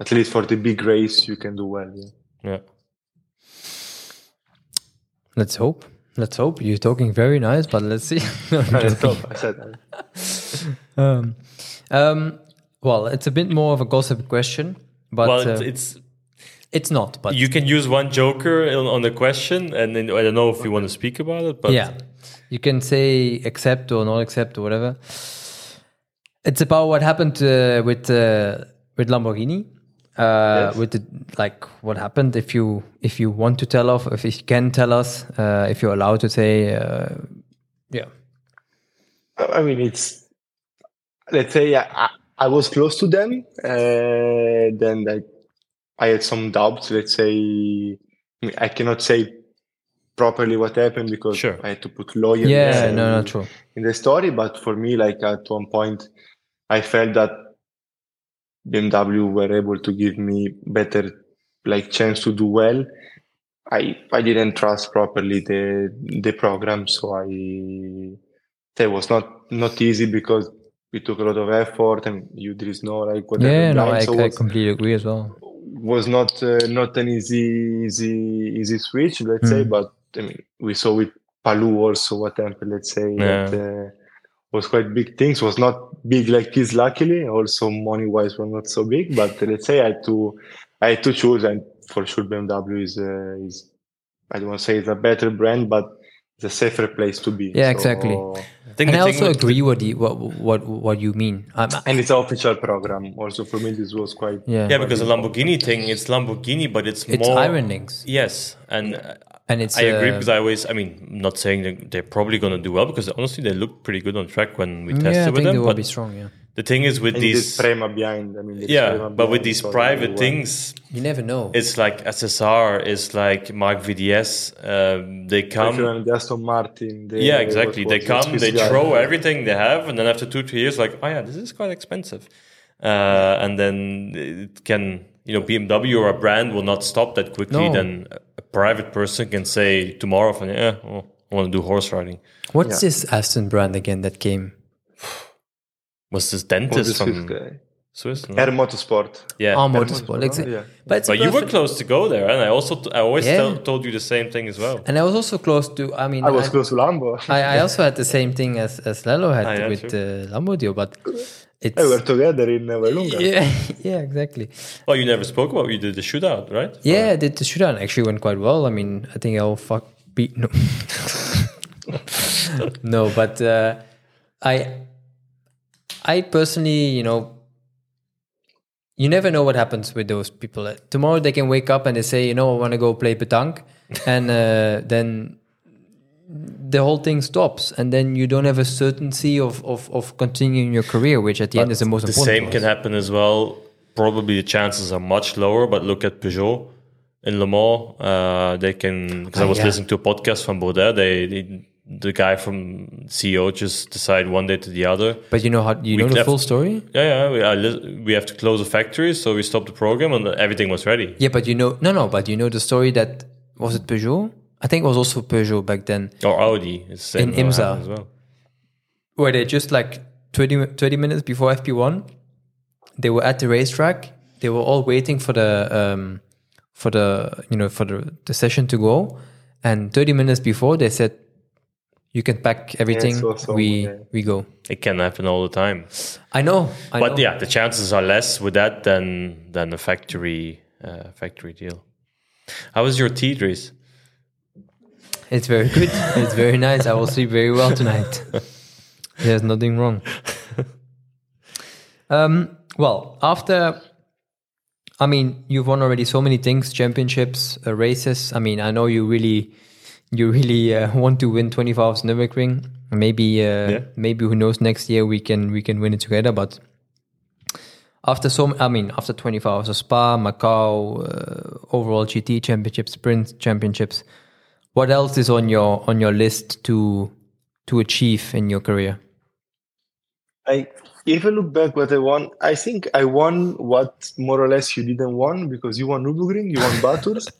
Speaker 3: at least for the big race you can do well. Yeah.
Speaker 2: yeah.
Speaker 1: Let's hope. Let's hope you're talking very nice, but let's see. No, I'm
Speaker 3: No, I said that.
Speaker 1: um, um, well, it's a bit more of a gossip question, but
Speaker 2: well,
Speaker 1: uh,
Speaker 2: it's,
Speaker 1: it's,
Speaker 2: it's
Speaker 1: not. But
Speaker 2: you can use one joker on, on the question, and then I don't know if you want to speak about it, but
Speaker 1: yeah, you can say accept or not accept or whatever. It's about what happened uh, with uh, with Lamborghini. Uh,
Speaker 3: Yes.
Speaker 1: With the like, what happened? If you if you want to tell us, if you can tell us, uh, if you're allowed to say, uh, yeah,
Speaker 3: I mean, it's let's say I, I- I was close to them. Uh, then like I had some doubts. Let's say I, cannot say properly what happened because
Speaker 2: Sure.
Speaker 3: I had to put lawyers.
Speaker 1: yeah,
Speaker 3: in,
Speaker 1: no, no, true.
Speaker 3: in the story. But for me, like at one point, I felt that BMW were able to give me better like chance to do well. I I didn't trust properly the the program, so I it was not not easy because it took a lot of effort and you there is know like what.
Speaker 1: Yeah, no, I,
Speaker 3: so
Speaker 1: I completely agree as well.
Speaker 3: Was not uh, not an easy easy easy switch let's say
Speaker 1: Mm.
Speaker 3: but I mean we saw with Palou also what happened let's say
Speaker 2: Yeah.
Speaker 3: that uh, was quite big things was not big like this luckily also money wise were not so big but let's say I had to I had to choose and for sure BMW is uh, is I don't want to say it's a better brand but it's a safer place to be
Speaker 1: Yeah, exactly.
Speaker 2: I think
Speaker 1: And I also agree with the, what what what you mean. Um,
Speaker 3: and it's an official program also for me this was quite
Speaker 1: yeah,
Speaker 2: Yeah, because the Lamborghini thing, it's Lamborghini, but it's,
Speaker 1: it's
Speaker 2: more
Speaker 1: Iron Lynx,
Speaker 2: Yes, and uh,
Speaker 1: and it's
Speaker 2: I agree
Speaker 1: uh,
Speaker 2: because I always, I mean, not saying that they're probably going to do well because honestly they look pretty good on track when we tested
Speaker 1: yeah, I
Speaker 2: with
Speaker 1: think they
Speaker 2: them.
Speaker 1: will
Speaker 2: But
Speaker 1: be strong. Yeah,
Speaker 2: the thing is with
Speaker 3: and
Speaker 2: these,
Speaker 3: this Prema behind I mean
Speaker 2: yeah,
Speaker 3: Prema
Speaker 2: but with these private
Speaker 3: well.
Speaker 2: things,
Speaker 1: you never know.
Speaker 2: it's like SSR, it's like Marc VDS. Um, they come,
Speaker 3: Like, the Aston Martin. The,
Speaker 2: yeah, exactly. They come,
Speaker 3: Swiss
Speaker 2: they
Speaker 3: guy.
Speaker 2: throw everything they have, and then after two, three years, like, oh yeah, this is quite expensive. Uh, and then it can, you know, BMW or a brand will not stop that quickly.
Speaker 1: No.
Speaker 2: Then a private person can say tomorrow, yeah, oh, I want to do horse riding.
Speaker 1: What's
Speaker 3: yeah.
Speaker 1: this Aston brand again that came?
Speaker 2: Was this dentist
Speaker 3: the Swiss
Speaker 2: from
Speaker 3: guy.
Speaker 2: Swiss? No?
Speaker 3: Air Motorsport.
Speaker 2: Yeah.
Speaker 1: Oh,
Speaker 3: Air
Speaker 1: motorsport. Exa-
Speaker 3: yeah.
Speaker 1: But,
Speaker 2: but you were close to go there, and I also I always
Speaker 1: Yeah.
Speaker 2: tell, told you the same thing as well.
Speaker 1: and I was also close to. I mean,
Speaker 3: I was
Speaker 1: I,
Speaker 3: close to Lambo.
Speaker 1: I, I also had the same thing as as Lello had
Speaker 2: Ah, yeah,
Speaker 1: with
Speaker 2: true.
Speaker 1: the Lambo deal, but it's
Speaker 3: we were together in uh, Vallelunga.
Speaker 1: yeah, yeah, exactly.
Speaker 2: Oh, you never spoke about you did the shootout, right?
Speaker 1: Yeah, I did the shootout actually went quite well. I mean, I think I'll fuck beat no, no, but uh, I, I personally, you know, you never know what happens with those people. Tomorrow they can wake up and they say, you know, I want to go play petanque, and uh, then the whole thing stops, and then you don't have a certainty of of, of continuing your career, which at the end is the most
Speaker 2: the
Speaker 1: important.
Speaker 2: same
Speaker 1: for
Speaker 2: can happen as well. Probably the chances are much lower, but look at Peugeot in Le Mans. Uh, they can because I
Speaker 1: Ah,
Speaker 2: was
Speaker 1: yeah.
Speaker 2: listening to a podcast from Baudet. They, they the guy from CEO just decide one day to the other.
Speaker 1: But you know how you
Speaker 2: We
Speaker 1: know the full story.
Speaker 2: Yeah, yeah. We, we have to close the factory, so we stopped the program, and everything was ready.
Speaker 1: Yeah, but you know, no, no, but you know the story that was it Peugeot? I think it was also Peugeot back then,
Speaker 2: Or Audi, it's the same
Speaker 1: In IMSA.
Speaker 2: as well.
Speaker 1: where they just like 20, 20 minutes before FP1, they were at the racetrack. They were all waiting for the um, for the you know for the, the session to go, and thirty minutes before they said, "You can pack everything.
Speaker 3: so- so,
Speaker 1: we
Speaker 3: yeah.
Speaker 1: we go."
Speaker 2: It can happen all the time.
Speaker 1: I know, I
Speaker 2: but
Speaker 1: know.
Speaker 2: yeah, the chances are less with that than than a factory uh, factory deal. How was your tea, Dries?
Speaker 1: It's very good. it's very nice. I will sleep very well tonight. There's nothing wrong. Um, well, after, I mean, you've won already so many things, championships, uh, races. I mean, I know you really, you really uh, want to win 25 hours Nürburgring. Maybe, uh,
Speaker 2: Yeah.
Speaker 1: maybe who knows? Next year we can we can win it together. But after so, I mean, after 24 hours of Spa, Macau, uh, overall GT championships, sprint championships, what else is on your on your list to to achieve in your career?
Speaker 3: I if I look back what I won, I think I won what more or less you didn't won because you won Nürburgring, you won Bathurst,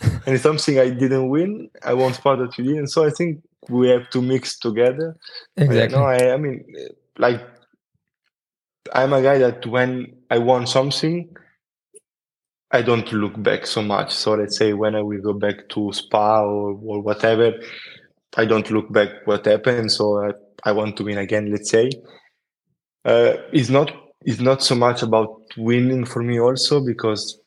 Speaker 3: and it's something I didn't win. I won Spa that you didn't. So I think we have to mix together.
Speaker 1: Exactly.
Speaker 3: No, I, I mean, like, I'm a guy that when I want something, I don't look back so much. So let's say when I will go back to Spa or, or whatever, I don't look back what happened, so I, I want to win again. Let's say uh, it's not it's not so much about winning for me also because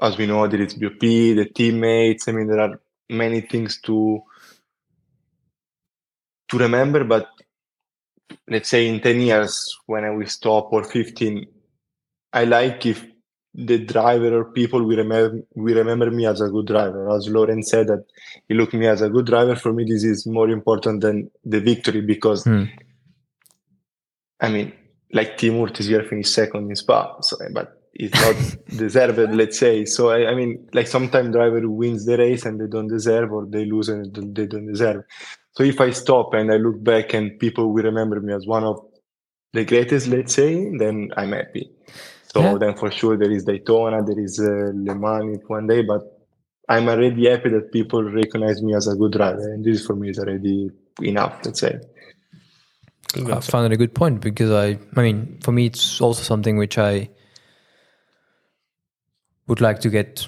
Speaker 3: as we know there is BOP, the teammates. I mean there are many things to to remember, but let's say in 10 years when I will stop or 15, I like if the driver or people we remember we remember me as a good driver. As Lauren said that he looked me as a good driver. For me, this is more important than the victory because
Speaker 1: Hmm.
Speaker 3: I mean, like Timur this year finished second in Spa, so but it's not deserved, let's say. So I, I mean, like sometimes driver wins the race and they don't deserve, or they lose and they don't deserve. So if I stop and I look back and people will remember me as one of the greatest, let's say, then I'm happy. So
Speaker 1: Yeah.
Speaker 3: then for sure there is Daytona, there is uh, Le Mans one day, but I'm already happy that people recognize me as a good driver, and this for me is already enough, let's say.
Speaker 1: I found it a good point because I, I mean, for me, it's also something which I would like to get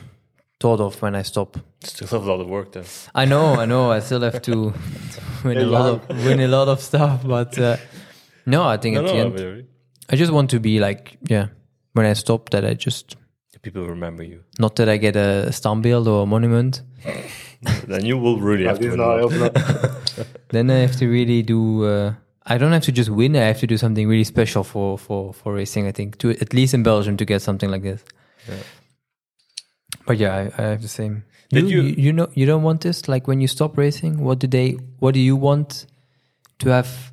Speaker 1: thought of when I stop.
Speaker 2: Still have a lot of work there.
Speaker 1: I know, I know. I still have to win a lot of win a lot of stuff, but uh, no, I think
Speaker 2: No,
Speaker 1: at
Speaker 2: no,
Speaker 1: the end,
Speaker 2: really.
Speaker 1: I just want to be like, yeah, when I stop, that I just
Speaker 2: People remember you.
Speaker 1: not that I get a stamp build or a monument.
Speaker 2: then you will really have to
Speaker 3: it's
Speaker 2: win a
Speaker 3: not, I
Speaker 2: lot.
Speaker 3: hope not.
Speaker 1: Then I have to really do. Uh, I don't have to just win. I have to do something really special for for for racing. I think to at least in Belgium to get something like this.
Speaker 2: Yeah.
Speaker 1: But yeah, I, I have the same.
Speaker 2: Did
Speaker 1: you,
Speaker 2: you-
Speaker 1: you know you don't want this? Like when you stop racing, what do they? What do you want to have?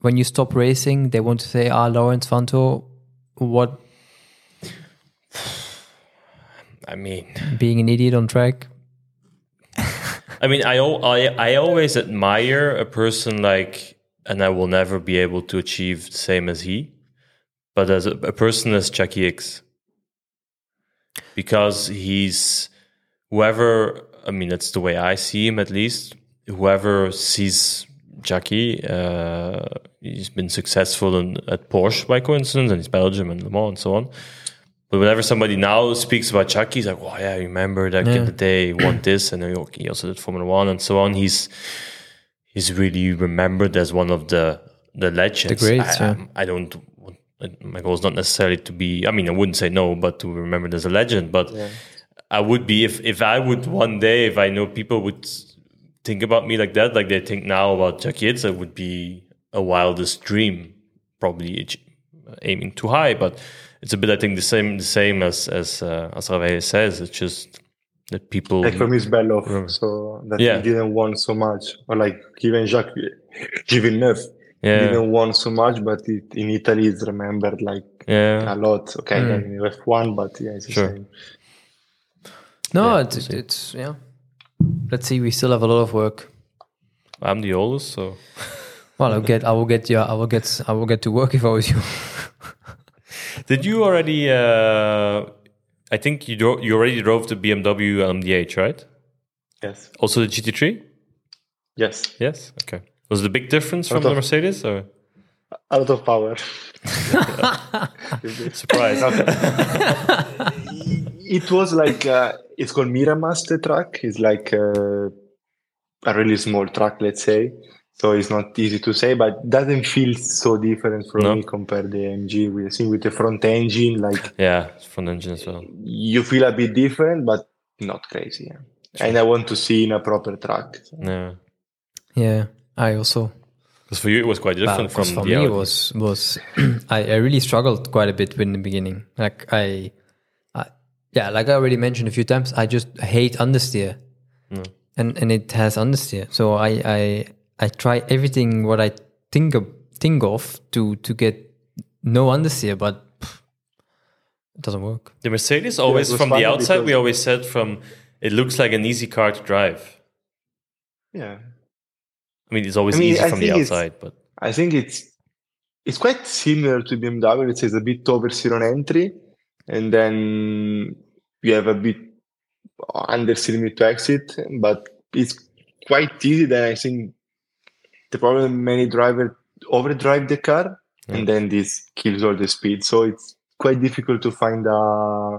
Speaker 1: When you stop racing, they want to say, "Ah, Laurens Vanthoor, what
Speaker 2: I mean,
Speaker 1: being an idiot on track."
Speaker 2: I mean, I, I I always admire a person like, and I will never be able to achieve the same as he, but as a, a person as Jacky Ickx, because he's whoever. I mean, that's the way I see him, at least. Whoever sees Jacky, uh, he's been successful in, at Porsche by coincidence, and he's Belgium and Le Mans and so on. But whenever somebody now speaks about Jacky, he's like, "Oh yeah, I remember that
Speaker 1: Yeah.
Speaker 2: in the day he won this, and he also did Formula One and so on." He's he's really remembered as one of the the legends.
Speaker 1: The greats,
Speaker 2: I,
Speaker 1: yeah.
Speaker 2: I don't. Want- My goal is not necessarily to be. I mean, I wouldn't say no, but to remember remembered as a legend. But I would be if if I would one day, if I know people would think about me like that, like they think now about Jacky Ickx, it would be a wildest dream. Probably aiming too high, but it's a bit, I think, the same the same as as uh, as Rave says. It's just that people.
Speaker 3: Like for me, it's Bellof, so that
Speaker 2: Yeah.
Speaker 3: he didn't want so much, or like even Jacques Villeneuve
Speaker 2: yeah,
Speaker 3: didn't want so much, but it, in Italy it's remembered like
Speaker 2: yeah.
Speaker 3: a lot. Okay,
Speaker 1: Mm.
Speaker 3: then in F1, but yeah, it's the
Speaker 2: Sure.
Speaker 3: same.
Speaker 1: No,
Speaker 2: Yeah,
Speaker 1: it's,
Speaker 2: we'll
Speaker 1: it's yeah. Let's see. We still have a lot of work.
Speaker 2: I'm the oldest, so
Speaker 1: Well, I'll get. I will get. Yeah, I will get. I will get to work if I was you.
Speaker 2: did you already? Uh, I think you dro- you already drove the BMW LMDH, right?
Speaker 3: Yes,
Speaker 2: Also the GT3.
Speaker 3: yes,
Speaker 2: Yes. Okay. Was it a big difference from
Speaker 3: Out
Speaker 2: the Mercedes? Or
Speaker 3: a lot of power.
Speaker 2: surprise?
Speaker 3: it was like uh, it's called Miramas the track. It's like uh, a really small track, let's say. So it's not easy to say, but doesn't feel so different from
Speaker 2: No.
Speaker 3: me compared to the AMG. We think with the front engine, like
Speaker 2: yeah, front engine as well.
Speaker 3: you feel a bit different, but not crazy. Yeah. And I want to see in a proper track. So.
Speaker 2: Yeah.
Speaker 1: yeah, I also.
Speaker 2: Because for you it was quite different from
Speaker 1: for
Speaker 2: the
Speaker 1: me, it was was I, I really struggled quite a bit in the beginning. Like I, I, yeah, like I already mentioned a few times, I just hate understeer,
Speaker 2: No.
Speaker 1: and and it has understeer. So I I I try everything what I think of think of to to get no understeer, but pff, it doesn't work.
Speaker 2: The Mercedes always
Speaker 3: was
Speaker 2: from the outside we always said from it looks like an easy car to drive.
Speaker 3: Yeah.
Speaker 2: I mean it's always
Speaker 3: I mean,
Speaker 2: easy
Speaker 3: I
Speaker 2: from the outside, but
Speaker 3: I think it's it's quite similar to BMW. It says a bit oversteer on entry, and then you have a bit understeer mid to exit, but it's quite easy. Then I think the problem many drivers overdrive the car, and then this kills all the speed. So it's quite difficult to find a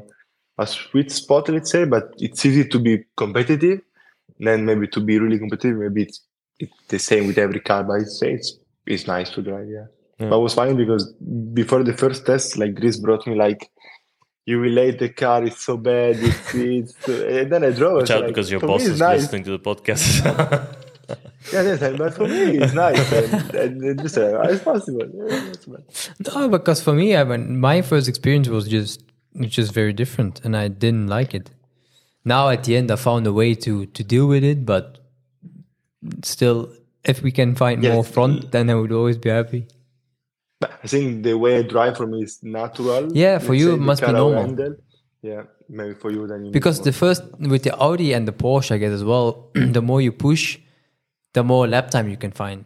Speaker 3: a sweet spot, let's say. But it's easy to be competitive. Then maybe to be really competitive, maybe it's the same with every car, but it's it's, it's nice to drive. Yeah. But it was funny because before the first test, like Chris brought me like. You relate the car, it's so bad, it's, it's and then I drove.
Speaker 2: Watch
Speaker 3: it's
Speaker 2: out
Speaker 3: like,
Speaker 2: because your boss is
Speaker 3: nice.
Speaker 2: listening to the podcast.
Speaker 3: Yeah, yes, but for me, it's nice. and, and, and just, uh, it's possible. Yeah.
Speaker 1: No, because for me, I mean, my first experience was just just very different, and I didn't like it. Now at the end, I found a way to to deal with it, but still, if we can find
Speaker 3: Yes.
Speaker 1: more front, then I would always be happy.
Speaker 3: I think the way I drive from is natural.
Speaker 1: Yeah, for
Speaker 3: Let's
Speaker 1: you it must be normal.
Speaker 3: handle. Yeah, maybe for you then. You
Speaker 1: Because the first with the Audi and the Porsche, I guess as well, the more you push, the more lap time you can find.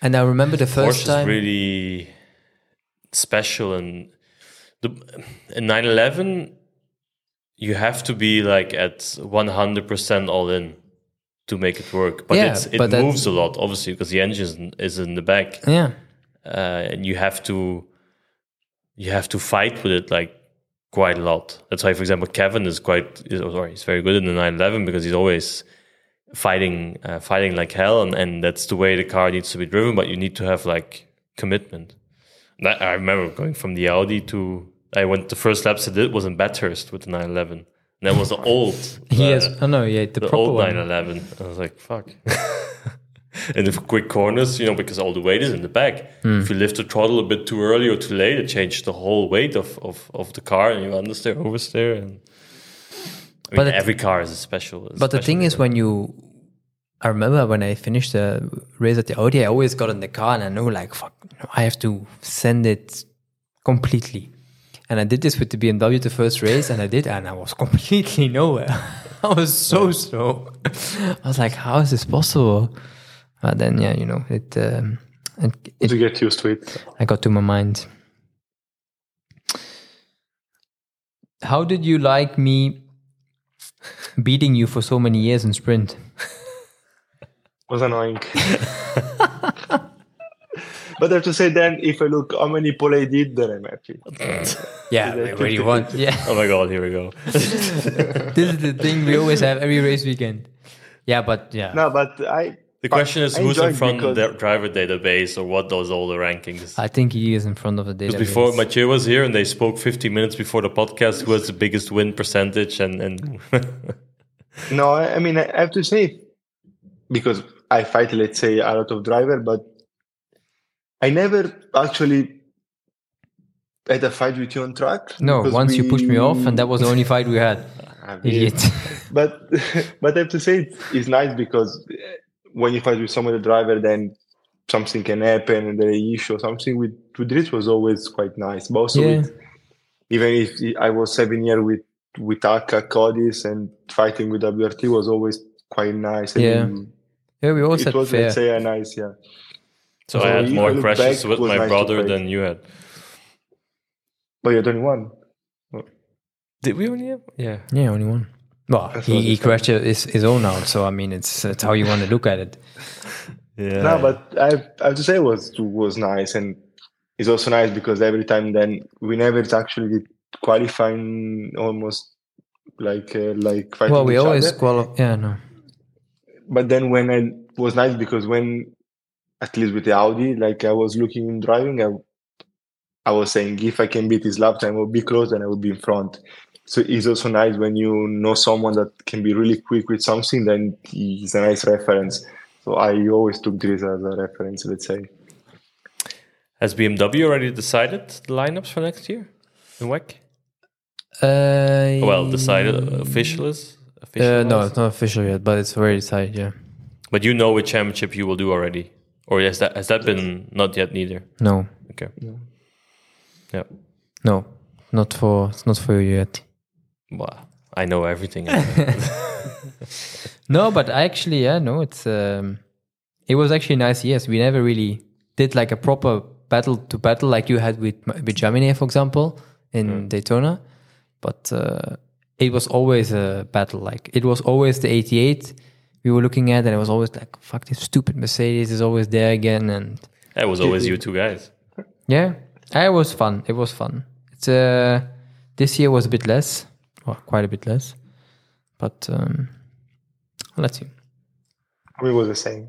Speaker 1: And I remember the first
Speaker 2: Porsche
Speaker 1: time.
Speaker 2: is really special and the in 911 you have to be like at 100% all in to make it work but
Speaker 1: Yeah,
Speaker 2: it's, it
Speaker 1: but
Speaker 2: moves a lot obviously because the engine is in the back.
Speaker 1: Yeah,
Speaker 2: uh, and you have to you have to fight with it like quite a lot. That's why for example kevin is quite is, oh, sorry he's very good in the 911 because he's always fighting uh, fighting like hell and, and that's the way the car needs to be driven but you need to have like commitment. I remember going from the audi to i went the first laps i did was in bathurst with the 911 and that was the old
Speaker 1: yes.
Speaker 2: uh,
Speaker 1: Oh no, yeah, the,
Speaker 2: the
Speaker 1: proper
Speaker 2: old
Speaker 1: one.
Speaker 2: 911. I was like, fuck. and the quick corners, you know, because all the weight is in the back.
Speaker 1: Hmm.
Speaker 2: If you lift the throttle a bit too early or too late, it changed the whole weight of, of, of the car, and you understeer, oversteer, and I mean,
Speaker 1: But
Speaker 2: every car is a special. a
Speaker 1: But the
Speaker 2: special
Speaker 1: thing is, when you, I remember when I finished the race at the Audi, I always got in the car and I know, like, fuck, I have to send it completely. And I did this with the BMW the first race, and I did, and I was completely nowhere. I was so slow. I was like, how is this possible? But then, yeah, you know, it, um, it, it
Speaker 3: to get used to it.
Speaker 1: I got to my mind. How did you like me beating you for so many years in sprint?
Speaker 3: was annoying. But I have to say then, if I look how many pole I did, then I'm happy.
Speaker 1: Yeah,
Speaker 3: Yeah,
Speaker 1: where you want. Yeah,
Speaker 2: Oh my god, here we go.
Speaker 1: this is the thing we always have every race weekend. Yeah, but yeah,
Speaker 3: No, but I.
Speaker 2: The question is
Speaker 3: I
Speaker 2: who's in front of the driver database or what does all the rankings?
Speaker 1: I think he is in front of the database.
Speaker 2: Because before Mathieu was here and they spoke 50 minutes before the podcast, who has the biggest win percentage? And, and
Speaker 3: No, I I mean, I have to say, because I fight, let's say, a lot of driver, but I never actually had a fight with you on track.
Speaker 1: no, once you pushed me off, and that was the only fight we had.
Speaker 3: Ah,
Speaker 1: Idiot.
Speaker 3: but but I have to say it's, it's nice because uh, when you fight with some other driver, then something can happen and there is issue or something. With with Rich was always quite nice. But also
Speaker 1: Yeah.
Speaker 3: with, even if I was seven years with with Akkodis, and fighting with WRT was always quite nice. I
Speaker 1: Yeah.
Speaker 3: mean,
Speaker 1: yeah, we always
Speaker 3: it
Speaker 1: had
Speaker 3: was
Speaker 1: fair.
Speaker 3: let's say a nice yeah.
Speaker 2: So
Speaker 3: So
Speaker 2: I had more crashes with my brother
Speaker 3: play.
Speaker 2: than you had.
Speaker 3: But you're 21.
Speaker 2: Did we only have? Yeah.
Speaker 1: Yeah, only one. Well,
Speaker 3: That's
Speaker 1: he, he crashed his, his own out, so I mean, it's, it's how you want to look at it.
Speaker 2: Yeah.
Speaker 3: No, but I have, I have to say it was was nice, and it's also nice because every time then we never actually qualifying almost like uh, like fighting
Speaker 1: Well, we
Speaker 3: each
Speaker 1: always
Speaker 3: other.
Speaker 1: qualify. Yeah, no.
Speaker 3: But then when I was nice because when at least with the Audi, like I was looking in driving, I I was saying if I can beat his lap time, I will be close and I will be in front. So it's also nice when you know someone that can be really quick with something, then he's a nice reference. So I always took this as a reference, let's say.
Speaker 2: Has BMW already decided the lineups for next year in WEC?
Speaker 1: Uh,
Speaker 2: Well, decided uh, official is official.
Speaker 1: Uh, no, it's not official yet, but it's already decided. Yeah.
Speaker 2: but you know which championship you will do already, or has that has that been not yet neither?
Speaker 1: No,
Speaker 2: Okay. No. Yeah.
Speaker 1: no, not for it's not for you yet.
Speaker 2: Well, I know everything.
Speaker 1: No, but I actually, yeah, no, it's um, it was actually nice. Yes, we never really did like a proper battle to battle like you had with with Gemini, for example, in Daytona. But uh, it was always a battle. Like it was always the 88 we were looking at, and it was always like, "Fuck, this stupid Mercedes is always there again." And
Speaker 2: it was always you two guys.
Speaker 1: yeah, it was fun. It was fun. It's uh, this year was a bit less, or quite a bit less, but um, let's see.
Speaker 3: We was the same.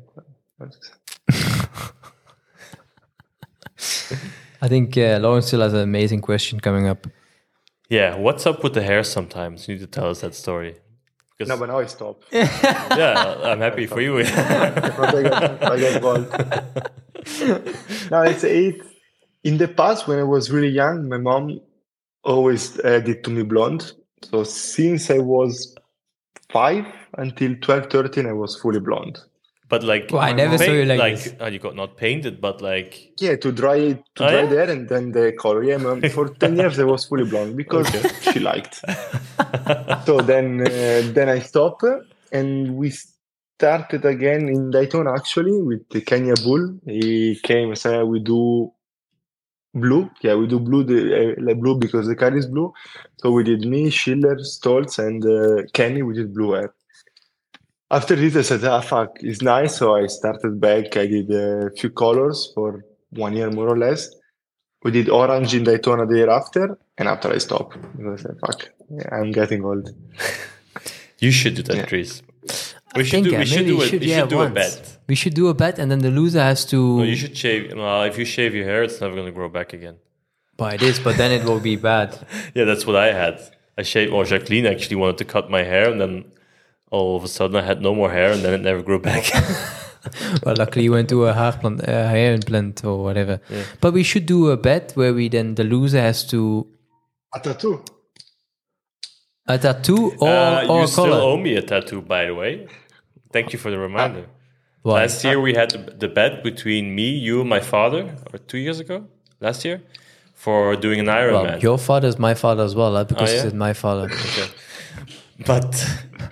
Speaker 1: I think uh, Laurens still has an amazing question coming up.
Speaker 2: Yeah, what's up with the hair sometimes? You need to tell us that story. Because,
Speaker 3: No, but now I stop.
Speaker 2: yeah, I'm happy for you.
Speaker 3: I get, I get bald. no, it's it. In the past, when I was really young, my mom always uh, did to me blonde. So since I was five until 12, 13, I was fully blonde.
Speaker 2: But like,
Speaker 1: Well, I never saw you like this.
Speaker 2: uh, you got not painted, but like,
Speaker 3: Yeah, to dry it to
Speaker 2: Oh,
Speaker 3: dry
Speaker 2: yeah?
Speaker 3: the hair and then the color. Yeah, mom, for ten years I was fully blonde because she liked. so then uh, then I stopped and we started again in Daytona actually with the Kenny Habul. He came and said we do blue. Yeah, we do blue the uh, like blue because the car is blue. So we did me, Schiller, Stolz, and uh, Kenny. We did blue hair. After this, I said, ah, fuck, it's nice. So I started back. I did a few colors for one year more or less. We did orange in Daytona the year after, and after I stopped because I said, fuck, yeah, I'm getting old.
Speaker 2: you should do that,
Speaker 3: Yeah.
Speaker 2: Chris. We
Speaker 1: I
Speaker 2: should
Speaker 1: think
Speaker 2: do. We should do
Speaker 1: we
Speaker 2: it.
Speaker 1: should,
Speaker 2: We
Speaker 1: yeah,
Speaker 2: should do a bet.
Speaker 1: We should do a bet, and then the loser has to.
Speaker 2: No, you should shave. Well, if you shave your hair, it's never going to grow back again.
Speaker 1: Buy this, but then it will be bad.
Speaker 2: Yeah, that's what I had. I shaved. Or Jacqueline actually wanted to cut my hair, and then all of a sudden I had no more hair, and then it never grew back.
Speaker 1: well, luckily you went to a hair, plant, uh, hair implant or whatever. But we should do a bet where we then the loser has to
Speaker 3: A tattoo?
Speaker 1: a tattoo or
Speaker 2: Uh,
Speaker 1: or
Speaker 2: you still
Speaker 1: color.
Speaker 2: owe me a tattoo, by the way. Thank you for the reminder.
Speaker 1: Why?
Speaker 2: Last year we had the, the bet between me, you, and my father, or two years ago, last year, for doing an Ironman.
Speaker 1: Well, your father is my father as well, uh, because
Speaker 2: Oh, yeah?
Speaker 1: it's my father.
Speaker 2: Okay. But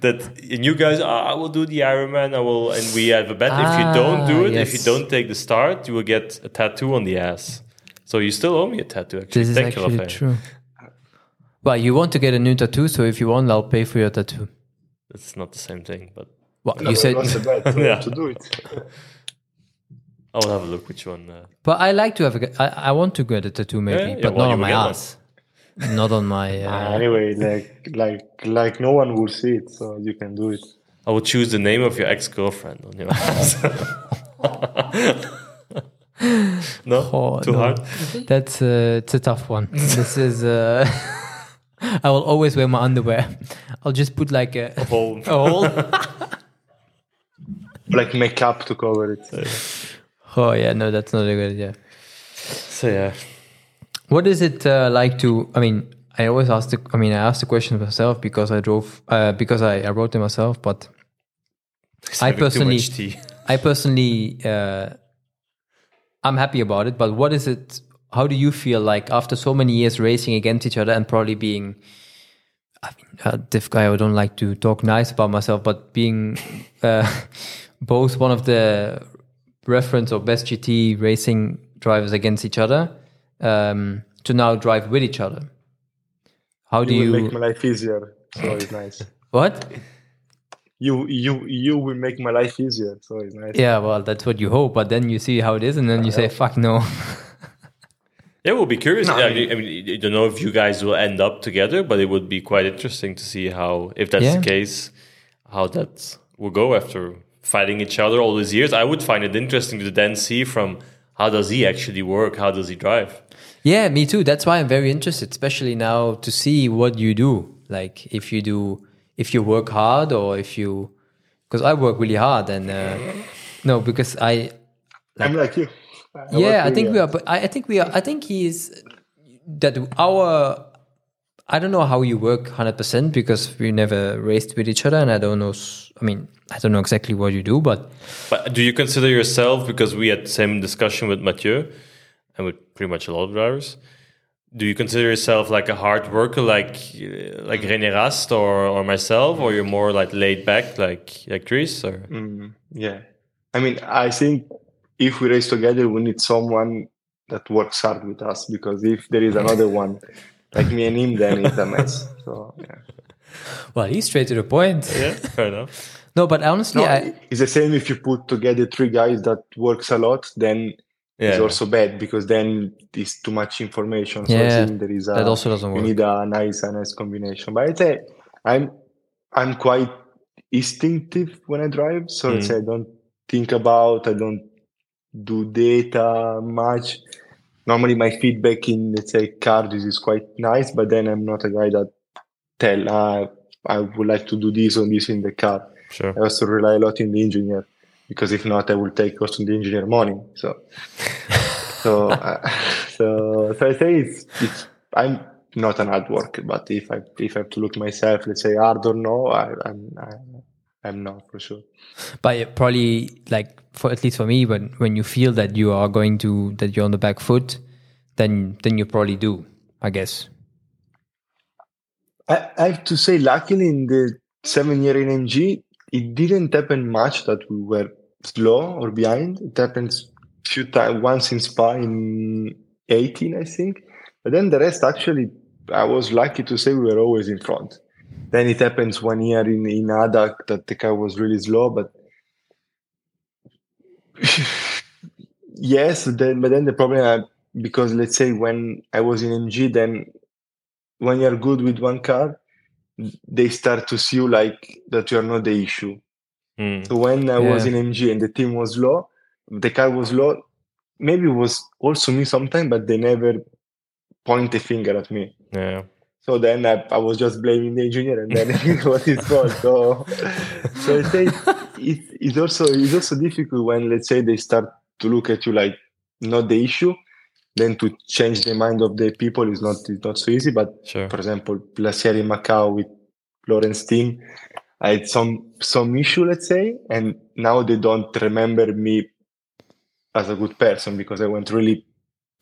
Speaker 2: that and you guys, "Ah, I will do the Ironman. I will, and we have a bet. if you don't do
Speaker 1: Ah,
Speaker 2: it, if you don't take the start, you will get a tattoo on the ass. So you still owe me a tattoo. Actually,
Speaker 1: This is
Speaker 2: Thank you,
Speaker 1: actually
Speaker 2: Rafael.
Speaker 1: true. Well, you want to get a new tattoo, so if you want, I'll pay for your tattoo.
Speaker 2: It's not the same thing, but
Speaker 1: Well,
Speaker 3: No,
Speaker 1: you
Speaker 3: but
Speaker 1: said,
Speaker 3: it was bet to,
Speaker 2: Yeah.
Speaker 3: to do it.
Speaker 2: I will have a look which one. Uh,
Speaker 1: but I like to have. A, I, I want to get a tattoo, maybe,
Speaker 2: Yeah, yeah,
Speaker 1: but
Speaker 2: well,
Speaker 1: not on my
Speaker 2: get one.
Speaker 1: ass, not on my. Uh,
Speaker 3: anyway, like like like no one will see it, so you can do it.
Speaker 2: I will choose the name of your ex girlfriend on your ass. no,
Speaker 1: Oh,
Speaker 2: too
Speaker 1: no.
Speaker 2: hard.
Speaker 1: That's uh, it's a tough one. this is. Uh, I will always wear my underwear. I'll just put like a,
Speaker 2: Whole-
Speaker 1: a hole.
Speaker 3: Like makeup to cover it.
Speaker 1: oh yeah, no, that's not a good idea.
Speaker 2: So yeah,
Speaker 1: What is it uh, like to? I mean, I always ask the. I mean, I asked the question myself because I drove. Uh, because I, I wrote it myself, but I personally-. I personally, uh, I'm happy about it. But what is it? How do you feel like after so many years racing against each other and probably being, I mean, a diff guy. I don't like to talk nice about myself, but being uh, both one of the reference or best GT racing drivers against each other um, to now drive with each other. How do
Speaker 3: You will
Speaker 1: you?
Speaker 3: make my life easier, so it's nice.
Speaker 1: what?
Speaker 3: You you you will make my life easier, so it's nice.
Speaker 1: Yeah, well, that's what you hope, but then you see how it is, and then you say, "Fuck no."
Speaker 2: Yeah, we'll be curious.
Speaker 3: No,
Speaker 2: I,
Speaker 3: I
Speaker 2: mean, I mean, I don't know if you guys will end up together, but it would be quite interesting to see how, if that's
Speaker 1: Yeah.
Speaker 2: the case, how that will go after fighting each other all these years. I would find it interesting to then see from how does he actually work, how does he drive.
Speaker 1: Yeah, me too. That's why I'm very interested, especially now to see what you do. Like if you do, if you work hard or if you, because I work really hard and uh, no, because I,
Speaker 3: I'm like you. I
Speaker 1: yeah, I think
Speaker 3: really
Speaker 1: we are, but I, I think we are, I think he's that our, I don't know how you work 100% because we never raced with each other and I don't know, I mean, I don't know exactly what you do, but
Speaker 2: But do you consider yourself, because we had the same discussion with Mathieu and with pretty much a lot of drivers, do you consider yourself like a hard worker like uh, like René Rast or, or myself, or you're more like laid back like like Chris? Or
Speaker 3: Mm, yeah. I mean, I think if we race together, we need someone that works hard with us because if there is another one like me and him, then it's a mess. So yeah.
Speaker 1: well, he's straight to the point.
Speaker 2: yeah, fair enough.
Speaker 1: No, but honestly,
Speaker 3: No,
Speaker 1: I,
Speaker 3: it's the same if you put together three guys that works a lot, then
Speaker 2: Yeah,
Speaker 3: it's also bad because then it's too much information. So
Speaker 1: Yeah,
Speaker 3: I think there is a,
Speaker 1: that also doesn't
Speaker 3: you
Speaker 1: work.
Speaker 3: need a nice, a nice combination. But I say I'm I'm quite instinctive when I drive, so
Speaker 2: Mm.
Speaker 3: I say I don't think about. I don't do data much. Normally, my feedback in let's say cars is quite nice, but then I'm not a guy that tell uh, I would like to do this or this in the car.
Speaker 2: Sure.
Speaker 3: I also rely a lot in the engineer because if not, I will take also the engineer money. So, so, uh, so, so I say it's, it's I'm not an hard worker, but if I if I have to look myself, let's say hard or no, I, I'm I, I'm not for sure.
Speaker 1: But probably like for at least for me, when when you feel that you are going to that you're on the back foot, then then you probably do, I guess.
Speaker 3: I, I have to say, luckily in the seven year in AMG, it didn't happen much that we were slow or behind. It happens few times, once in Spa in 18, I think. But then the rest, actually, I was lucky to say we were always in front. Then it happens one year in, in Adak that the car was really slow, but yes, then, but then the problem, uh, because let's say when I was in AMG, then when you're good with one car, they start to see you like that you are not the issue.
Speaker 2: Mm.
Speaker 3: So when I was in AMG and the team was low, the car was low. Maybe it was also me sometimes, but they never point a finger at me.
Speaker 2: Yeah.
Speaker 3: So then I, I was just blaming the engineer, and then it was his fault. So, so I say it, it's also it's also difficult when let's say they start to look at you like not the issue, then to change the mind of the people is not is not so easy. But
Speaker 2: Sure.
Speaker 3: for example, last year in Macau with Laurens team, I had some some issue, let's say, and now they don't remember me as a good person because I went really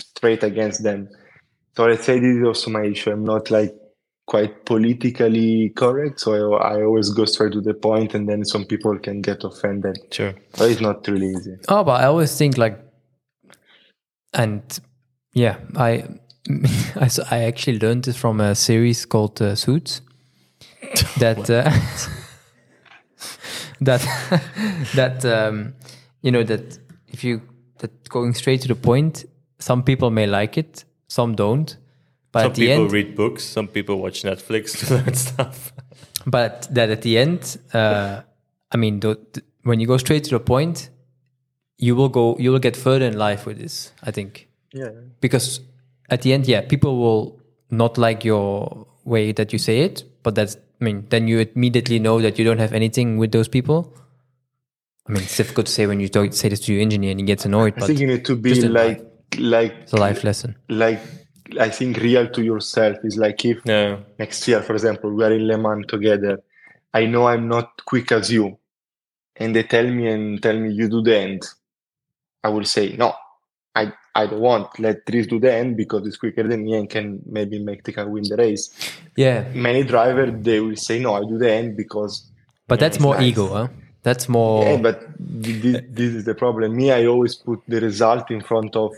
Speaker 3: straight against them. So let's say this is also my issue. I'm not like quite politically correct, so I, I always go straight to the point, and then some people can get offended.
Speaker 2: Sure.
Speaker 3: But it's not really easy.
Speaker 1: Oh, but I always think like, and yeah, I I, I actually learned this from a series called uh, Suits. That uh, that that um, you know that if you that going straight to the point, some people may like it, some don't. But
Speaker 2: Some
Speaker 1: at the
Speaker 2: people
Speaker 1: end,
Speaker 2: read books. Some people watch Netflix to learn stuff.
Speaker 1: but that at the end, uh, I mean, th- th- when you go straight to the point, you will go, you will get further in life with this. I think
Speaker 3: Yeah.
Speaker 1: because at the end, yeah, people will not like your way that you say it, but that's, I mean, then you immediately know that you don't have anything with those people. I mean, it's difficult to say when you don't say this to your engineer and he gets annoyed,
Speaker 3: I
Speaker 1: but
Speaker 3: think you need to be like like
Speaker 1: it's a life lesson.
Speaker 3: like I think real to yourself is like if
Speaker 2: Yeah.
Speaker 3: next year, for example, we are in Le Mans together. I know I'm not quick as you, and they tell me and tell me you do the end. I will say no. I I don't want. Let Dries do the end because it's quicker than me and can maybe make the car win the race.
Speaker 1: Yeah,
Speaker 3: Many drivers they will say no. I do the end because
Speaker 1: but that's more
Speaker 3: nice.
Speaker 1: ego, huh? That's more.
Speaker 3: yeah. But this, uh, this is the problem. Me, I always put the result in front of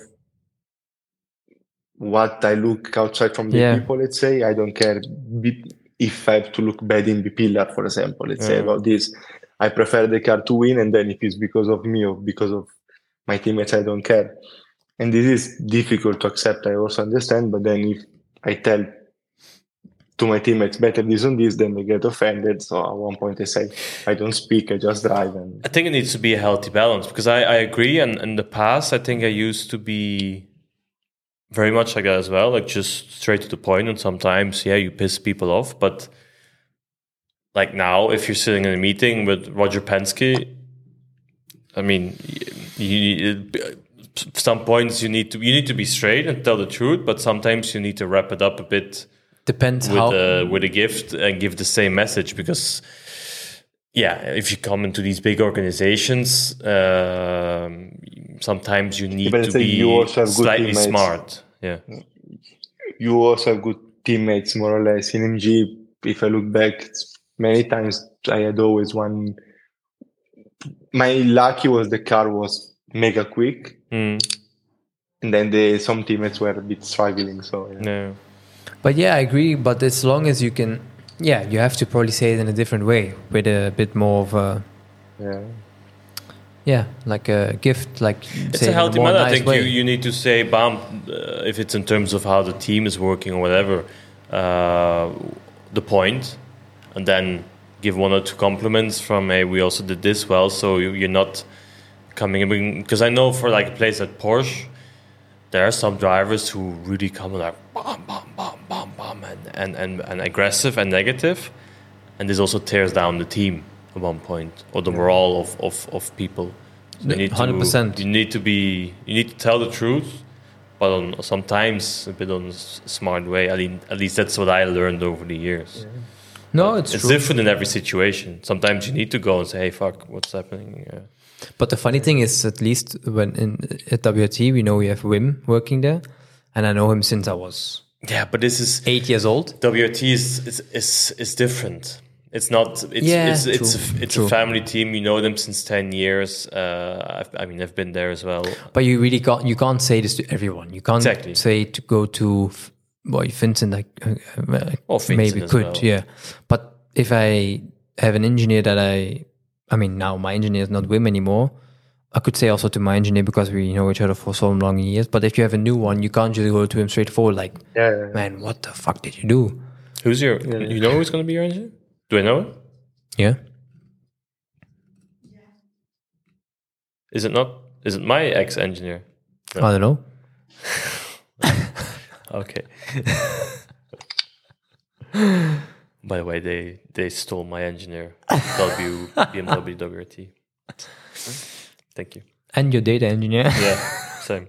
Speaker 3: what I look outside from the
Speaker 1: Yeah.
Speaker 3: people. Let's say I don't care if I have to look bad in the pillar, for example. Let's say
Speaker 2: mm.
Speaker 3: about this. I prefer the car to win, and then if it's because of me or because of my teammates, I don't care. And this is difficult to accept. I also understand, but then if I tell to my teammates better this and this, then they get offended. So at one point I say, I don't speak, I just drive. And
Speaker 2: I think it needs to be a healthy balance because I, I agree. And in the past, I think I used to be very much like that as well, like just straight to the point. And sometimes, yeah, you piss people off. But like now, if you're sitting in a meeting with Roger Penske, I mean, you, you, some points you need to you need to be straight and tell the truth, but sometimes you need to wrap it up a bit
Speaker 1: depends
Speaker 2: with
Speaker 1: how.
Speaker 2: a with a gift and give the same message because yeah if you come into these big organizations um, sometimes you need
Speaker 3: but
Speaker 2: to be
Speaker 3: you also have good
Speaker 2: slightly
Speaker 3: teammates.
Speaker 2: smart yeah
Speaker 3: you also have good teammates, more or less. In AMG, if I look back, many times I had always one. My lucky was the car was mega quick,
Speaker 2: Mm,
Speaker 3: and then the some teammates were a bit struggling. So yeah.
Speaker 2: no
Speaker 1: But yeah, I agree. But as long as you can, yeah, you have to probably say it in a different way with a bit more of a,
Speaker 3: yeah.
Speaker 1: yeah, like a gift, like
Speaker 2: it's
Speaker 1: say
Speaker 2: a
Speaker 1: in
Speaker 2: healthy
Speaker 1: more
Speaker 2: manner i think
Speaker 1: way.
Speaker 2: you, you need to say bam uh, if it's in terms of how the team is working or whatever uh, the point and then give one or two compliments from hey we also did this well so you, you're not coming in because I know for like a place at Porsche, there are some drivers who really come like bam, bam, bam, bam, bam, and, and, and, and aggressive and negative, and this also tears down the team at one point or the morale of, of, of people. So you need
Speaker 1: 100%.
Speaker 2: You need to be. You need to tell the truth, but on sometimes a bit on a smart way. At least, at least that's what I learned over the years.
Speaker 1: No, it's,
Speaker 2: It's
Speaker 1: true.
Speaker 2: different in every situation. Sometimes you need to go and say, "Hey, fuck, what's happening?" Yeah.
Speaker 1: But the funny thing is, at least when in at WRT, we know we have Wim working there, and I know him since I was
Speaker 2: Yeah, but this is
Speaker 1: eight years old.
Speaker 2: WRT is is is, is different. It's not. It's
Speaker 1: Yeah,
Speaker 2: it's it's
Speaker 1: true,
Speaker 2: a, it's
Speaker 1: true.
Speaker 2: a family team. You know them since ten years. Uh, I've, I mean, I've been there as well.
Speaker 1: But you really can't you can't say this to everyone. You can't
Speaker 2: Exactly.
Speaker 1: say to go to well Vincent like uh, uh,
Speaker 2: Or Vincent
Speaker 1: maybe could
Speaker 2: well.
Speaker 1: yeah. But if I have an engineer that I I mean now my engineer is not Wim anymore. I could say also to my engineer because we know each other for so long years. But if you have a new one, you can't just go to him straightforward like,
Speaker 3: Yeah, yeah, yeah.
Speaker 1: man, what the fuck did you do?
Speaker 2: Who's your? You know who's going to be your engineer? Do I know it?
Speaker 1: Yeah.
Speaker 2: Is it not? Is it my ex engineer?
Speaker 1: I don't know.
Speaker 2: Okay. By the way, they they stole my engineer. W BMW WRT. Thank you.
Speaker 1: And your data engineer.
Speaker 2: Yeah, same.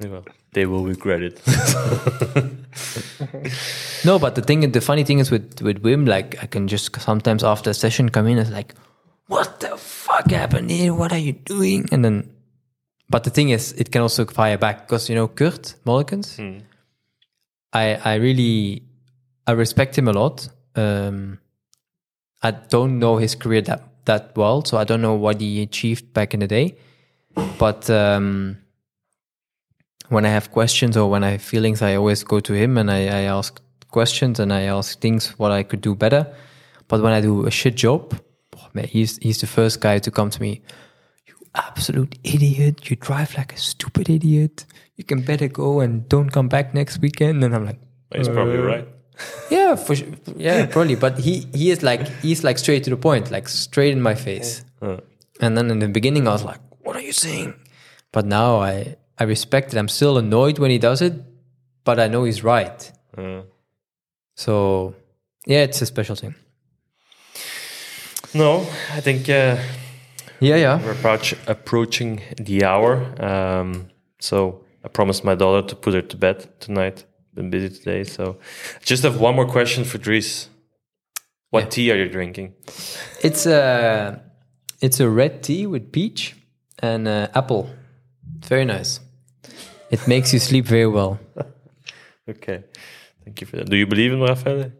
Speaker 2: Well, they will regret it.
Speaker 1: No, but the thing, the funny thing is with with Wim, like I can just sometimes after a session come in and it's like, what the fuck happened here? What are you doing? And then, but the thing is, it can also fire back because you know Kurt Mollekens, hmm. I I really I respect him a lot. Um, I don't know his career that that well, so I don't know what he achieved back in the day, but. um when I have questions or when I have feelings, I always go to him and I, I ask questions and I ask things what I could do better. But when I do a shit job, oh, man, he's he's the first guy to come to me. You absolute idiot! You drive like a stupid idiot. You can better go and don't come back next weekend. And I'm like,
Speaker 2: He's probably
Speaker 1: Uh,
Speaker 2: right.
Speaker 1: Yeah, for sure. yeah, probably. But he he is like he's like straight to the point, like straight in my face. And then in the beginning, I was like, "What are you saying?" But now I I respect it. I'm still annoyed when he does it, but I know he's right. So yeah, it's a special thing.
Speaker 2: No, I think uh,
Speaker 1: Yeah, yeah.
Speaker 2: we're approach, approaching the hour. Um, so I promised my daughter to put her to bed tonight. Been busy today, so just have one more question for Dries. What tea are you drinking?
Speaker 1: It's a it's a red tea with peach and uh, apple. It's very nice. It makes you sleep very well.
Speaker 2: Okay, thank you for that. Do you believe in Rafael?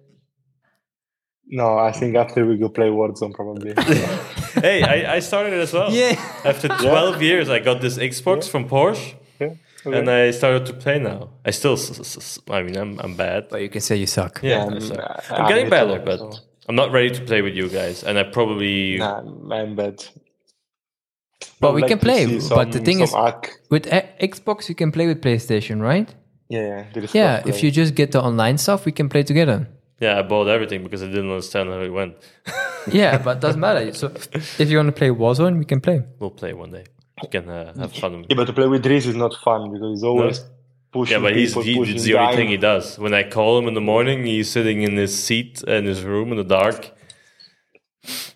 Speaker 3: No, I think after we go play Warzone, probably.
Speaker 2: hey, I, I started it as well.
Speaker 1: Yeah.
Speaker 2: After 12 years, I got this Xbox from Porsche,
Speaker 3: yeah. Okay.
Speaker 2: and I started to play now. I still, s- s- s- I mean, I'm, I'm bad.
Speaker 1: But you can say you suck.
Speaker 2: Yeah,
Speaker 3: Um,
Speaker 2: I suck.
Speaker 3: uh,
Speaker 2: I'm getting better,
Speaker 3: too,
Speaker 2: but
Speaker 3: so-
Speaker 2: I'm not ready to play with you guys. And I probably,
Speaker 3: Nah, I'm bad.
Speaker 1: But
Speaker 3: I'd
Speaker 1: we
Speaker 3: like
Speaker 1: can play,
Speaker 3: see
Speaker 1: but the thing is-
Speaker 3: hack.
Speaker 1: With a- Xbox, you can play with PlayStation, right?
Speaker 3: yeah, yeah,
Speaker 1: Yeah. If you just get the online stuff, we can play together.
Speaker 2: yeah, I bought everything because I didn't understand how it went.
Speaker 1: Yeah, but it doesn't matter. So if you want to play Warzone, we can play.
Speaker 2: We'll play one day. You can uh, have fun.
Speaker 3: yeah, but to play with Dries is not fun because he's always pushing.
Speaker 2: Yeah, but he's
Speaker 3: people,
Speaker 2: he,
Speaker 3: pushing
Speaker 2: it's the only thing he does. When I call him in the morning, he's sitting in his seat in his room in the dark.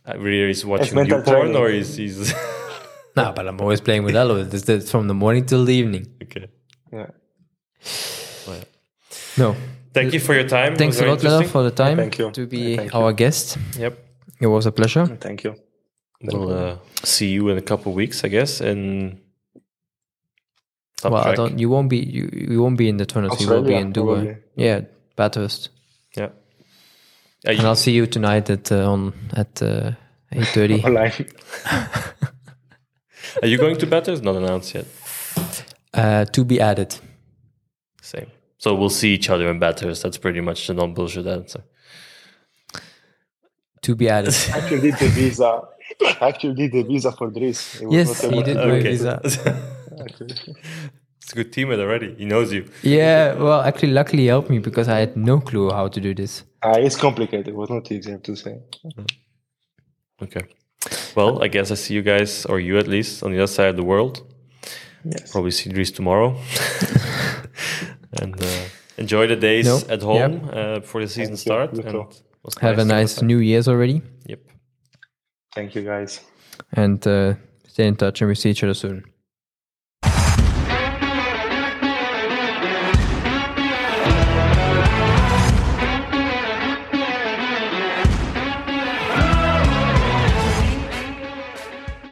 Speaker 2: I really he's watching
Speaker 3: mental
Speaker 2: you porn
Speaker 3: training.
Speaker 2: or he's, he's
Speaker 1: No, but I'm always playing with Elo. It's the- from the morning till the evening.
Speaker 2: okay.
Speaker 3: Yeah.
Speaker 2: Well.
Speaker 1: No.
Speaker 2: Thank you for your time.
Speaker 1: Thanks a lot, Lello,
Speaker 2: interesting.
Speaker 1: for the time
Speaker 3: Thank you.
Speaker 1: to be
Speaker 3: Thank you.
Speaker 1: our guest.
Speaker 2: Yep.
Speaker 1: It was a pleasure.
Speaker 3: Thank you.
Speaker 2: We'll uh, see you in a couple of weeks, I guess. In some
Speaker 1: well, I don't. You won't be. You, you won't be in the tournament. You will be in Dubai.
Speaker 3: probably.
Speaker 1: Yeah, Bathurst.
Speaker 2: Yeah. Uh,
Speaker 1: And
Speaker 2: you-
Speaker 1: I'll see you tonight at uh, on at uh, eight thirty.
Speaker 3: Online.
Speaker 2: are you going to Bathurst? Not announced yet.
Speaker 1: uh, to be added.
Speaker 2: Same. So we'll see each other in Bathurst. That's pretty much the non bullshit answer.
Speaker 1: To be added.
Speaker 3: actually did the visa. Actually did the visa for Greece.
Speaker 1: yes, he did do
Speaker 2: okay.
Speaker 1: visa.
Speaker 2: It's a good teammate already. He knows you.
Speaker 1: Yeah, well, actually, luckily he helped me because I had no clue how to do this.
Speaker 3: Uh, it's complicated. It was not easy, to say.
Speaker 2: Okay. Well, I guess I see you guys, or you at least, on the other side of the world.
Speaker 3: Yes.
Speaker 2: Probably see Greece tomorrow. and uh, enjoy the days
Speaker 1: no.
Speaker 2: at home yep. uh, before the season starts.
Speaker 1: Have nice
Speaker 2: a
Speaker 1: nice New Year's already.
Speaker 2: Yep.
Speaker 3: Thank you, guys.
Speaker 1: And uh, stay in touch and we see each other soon.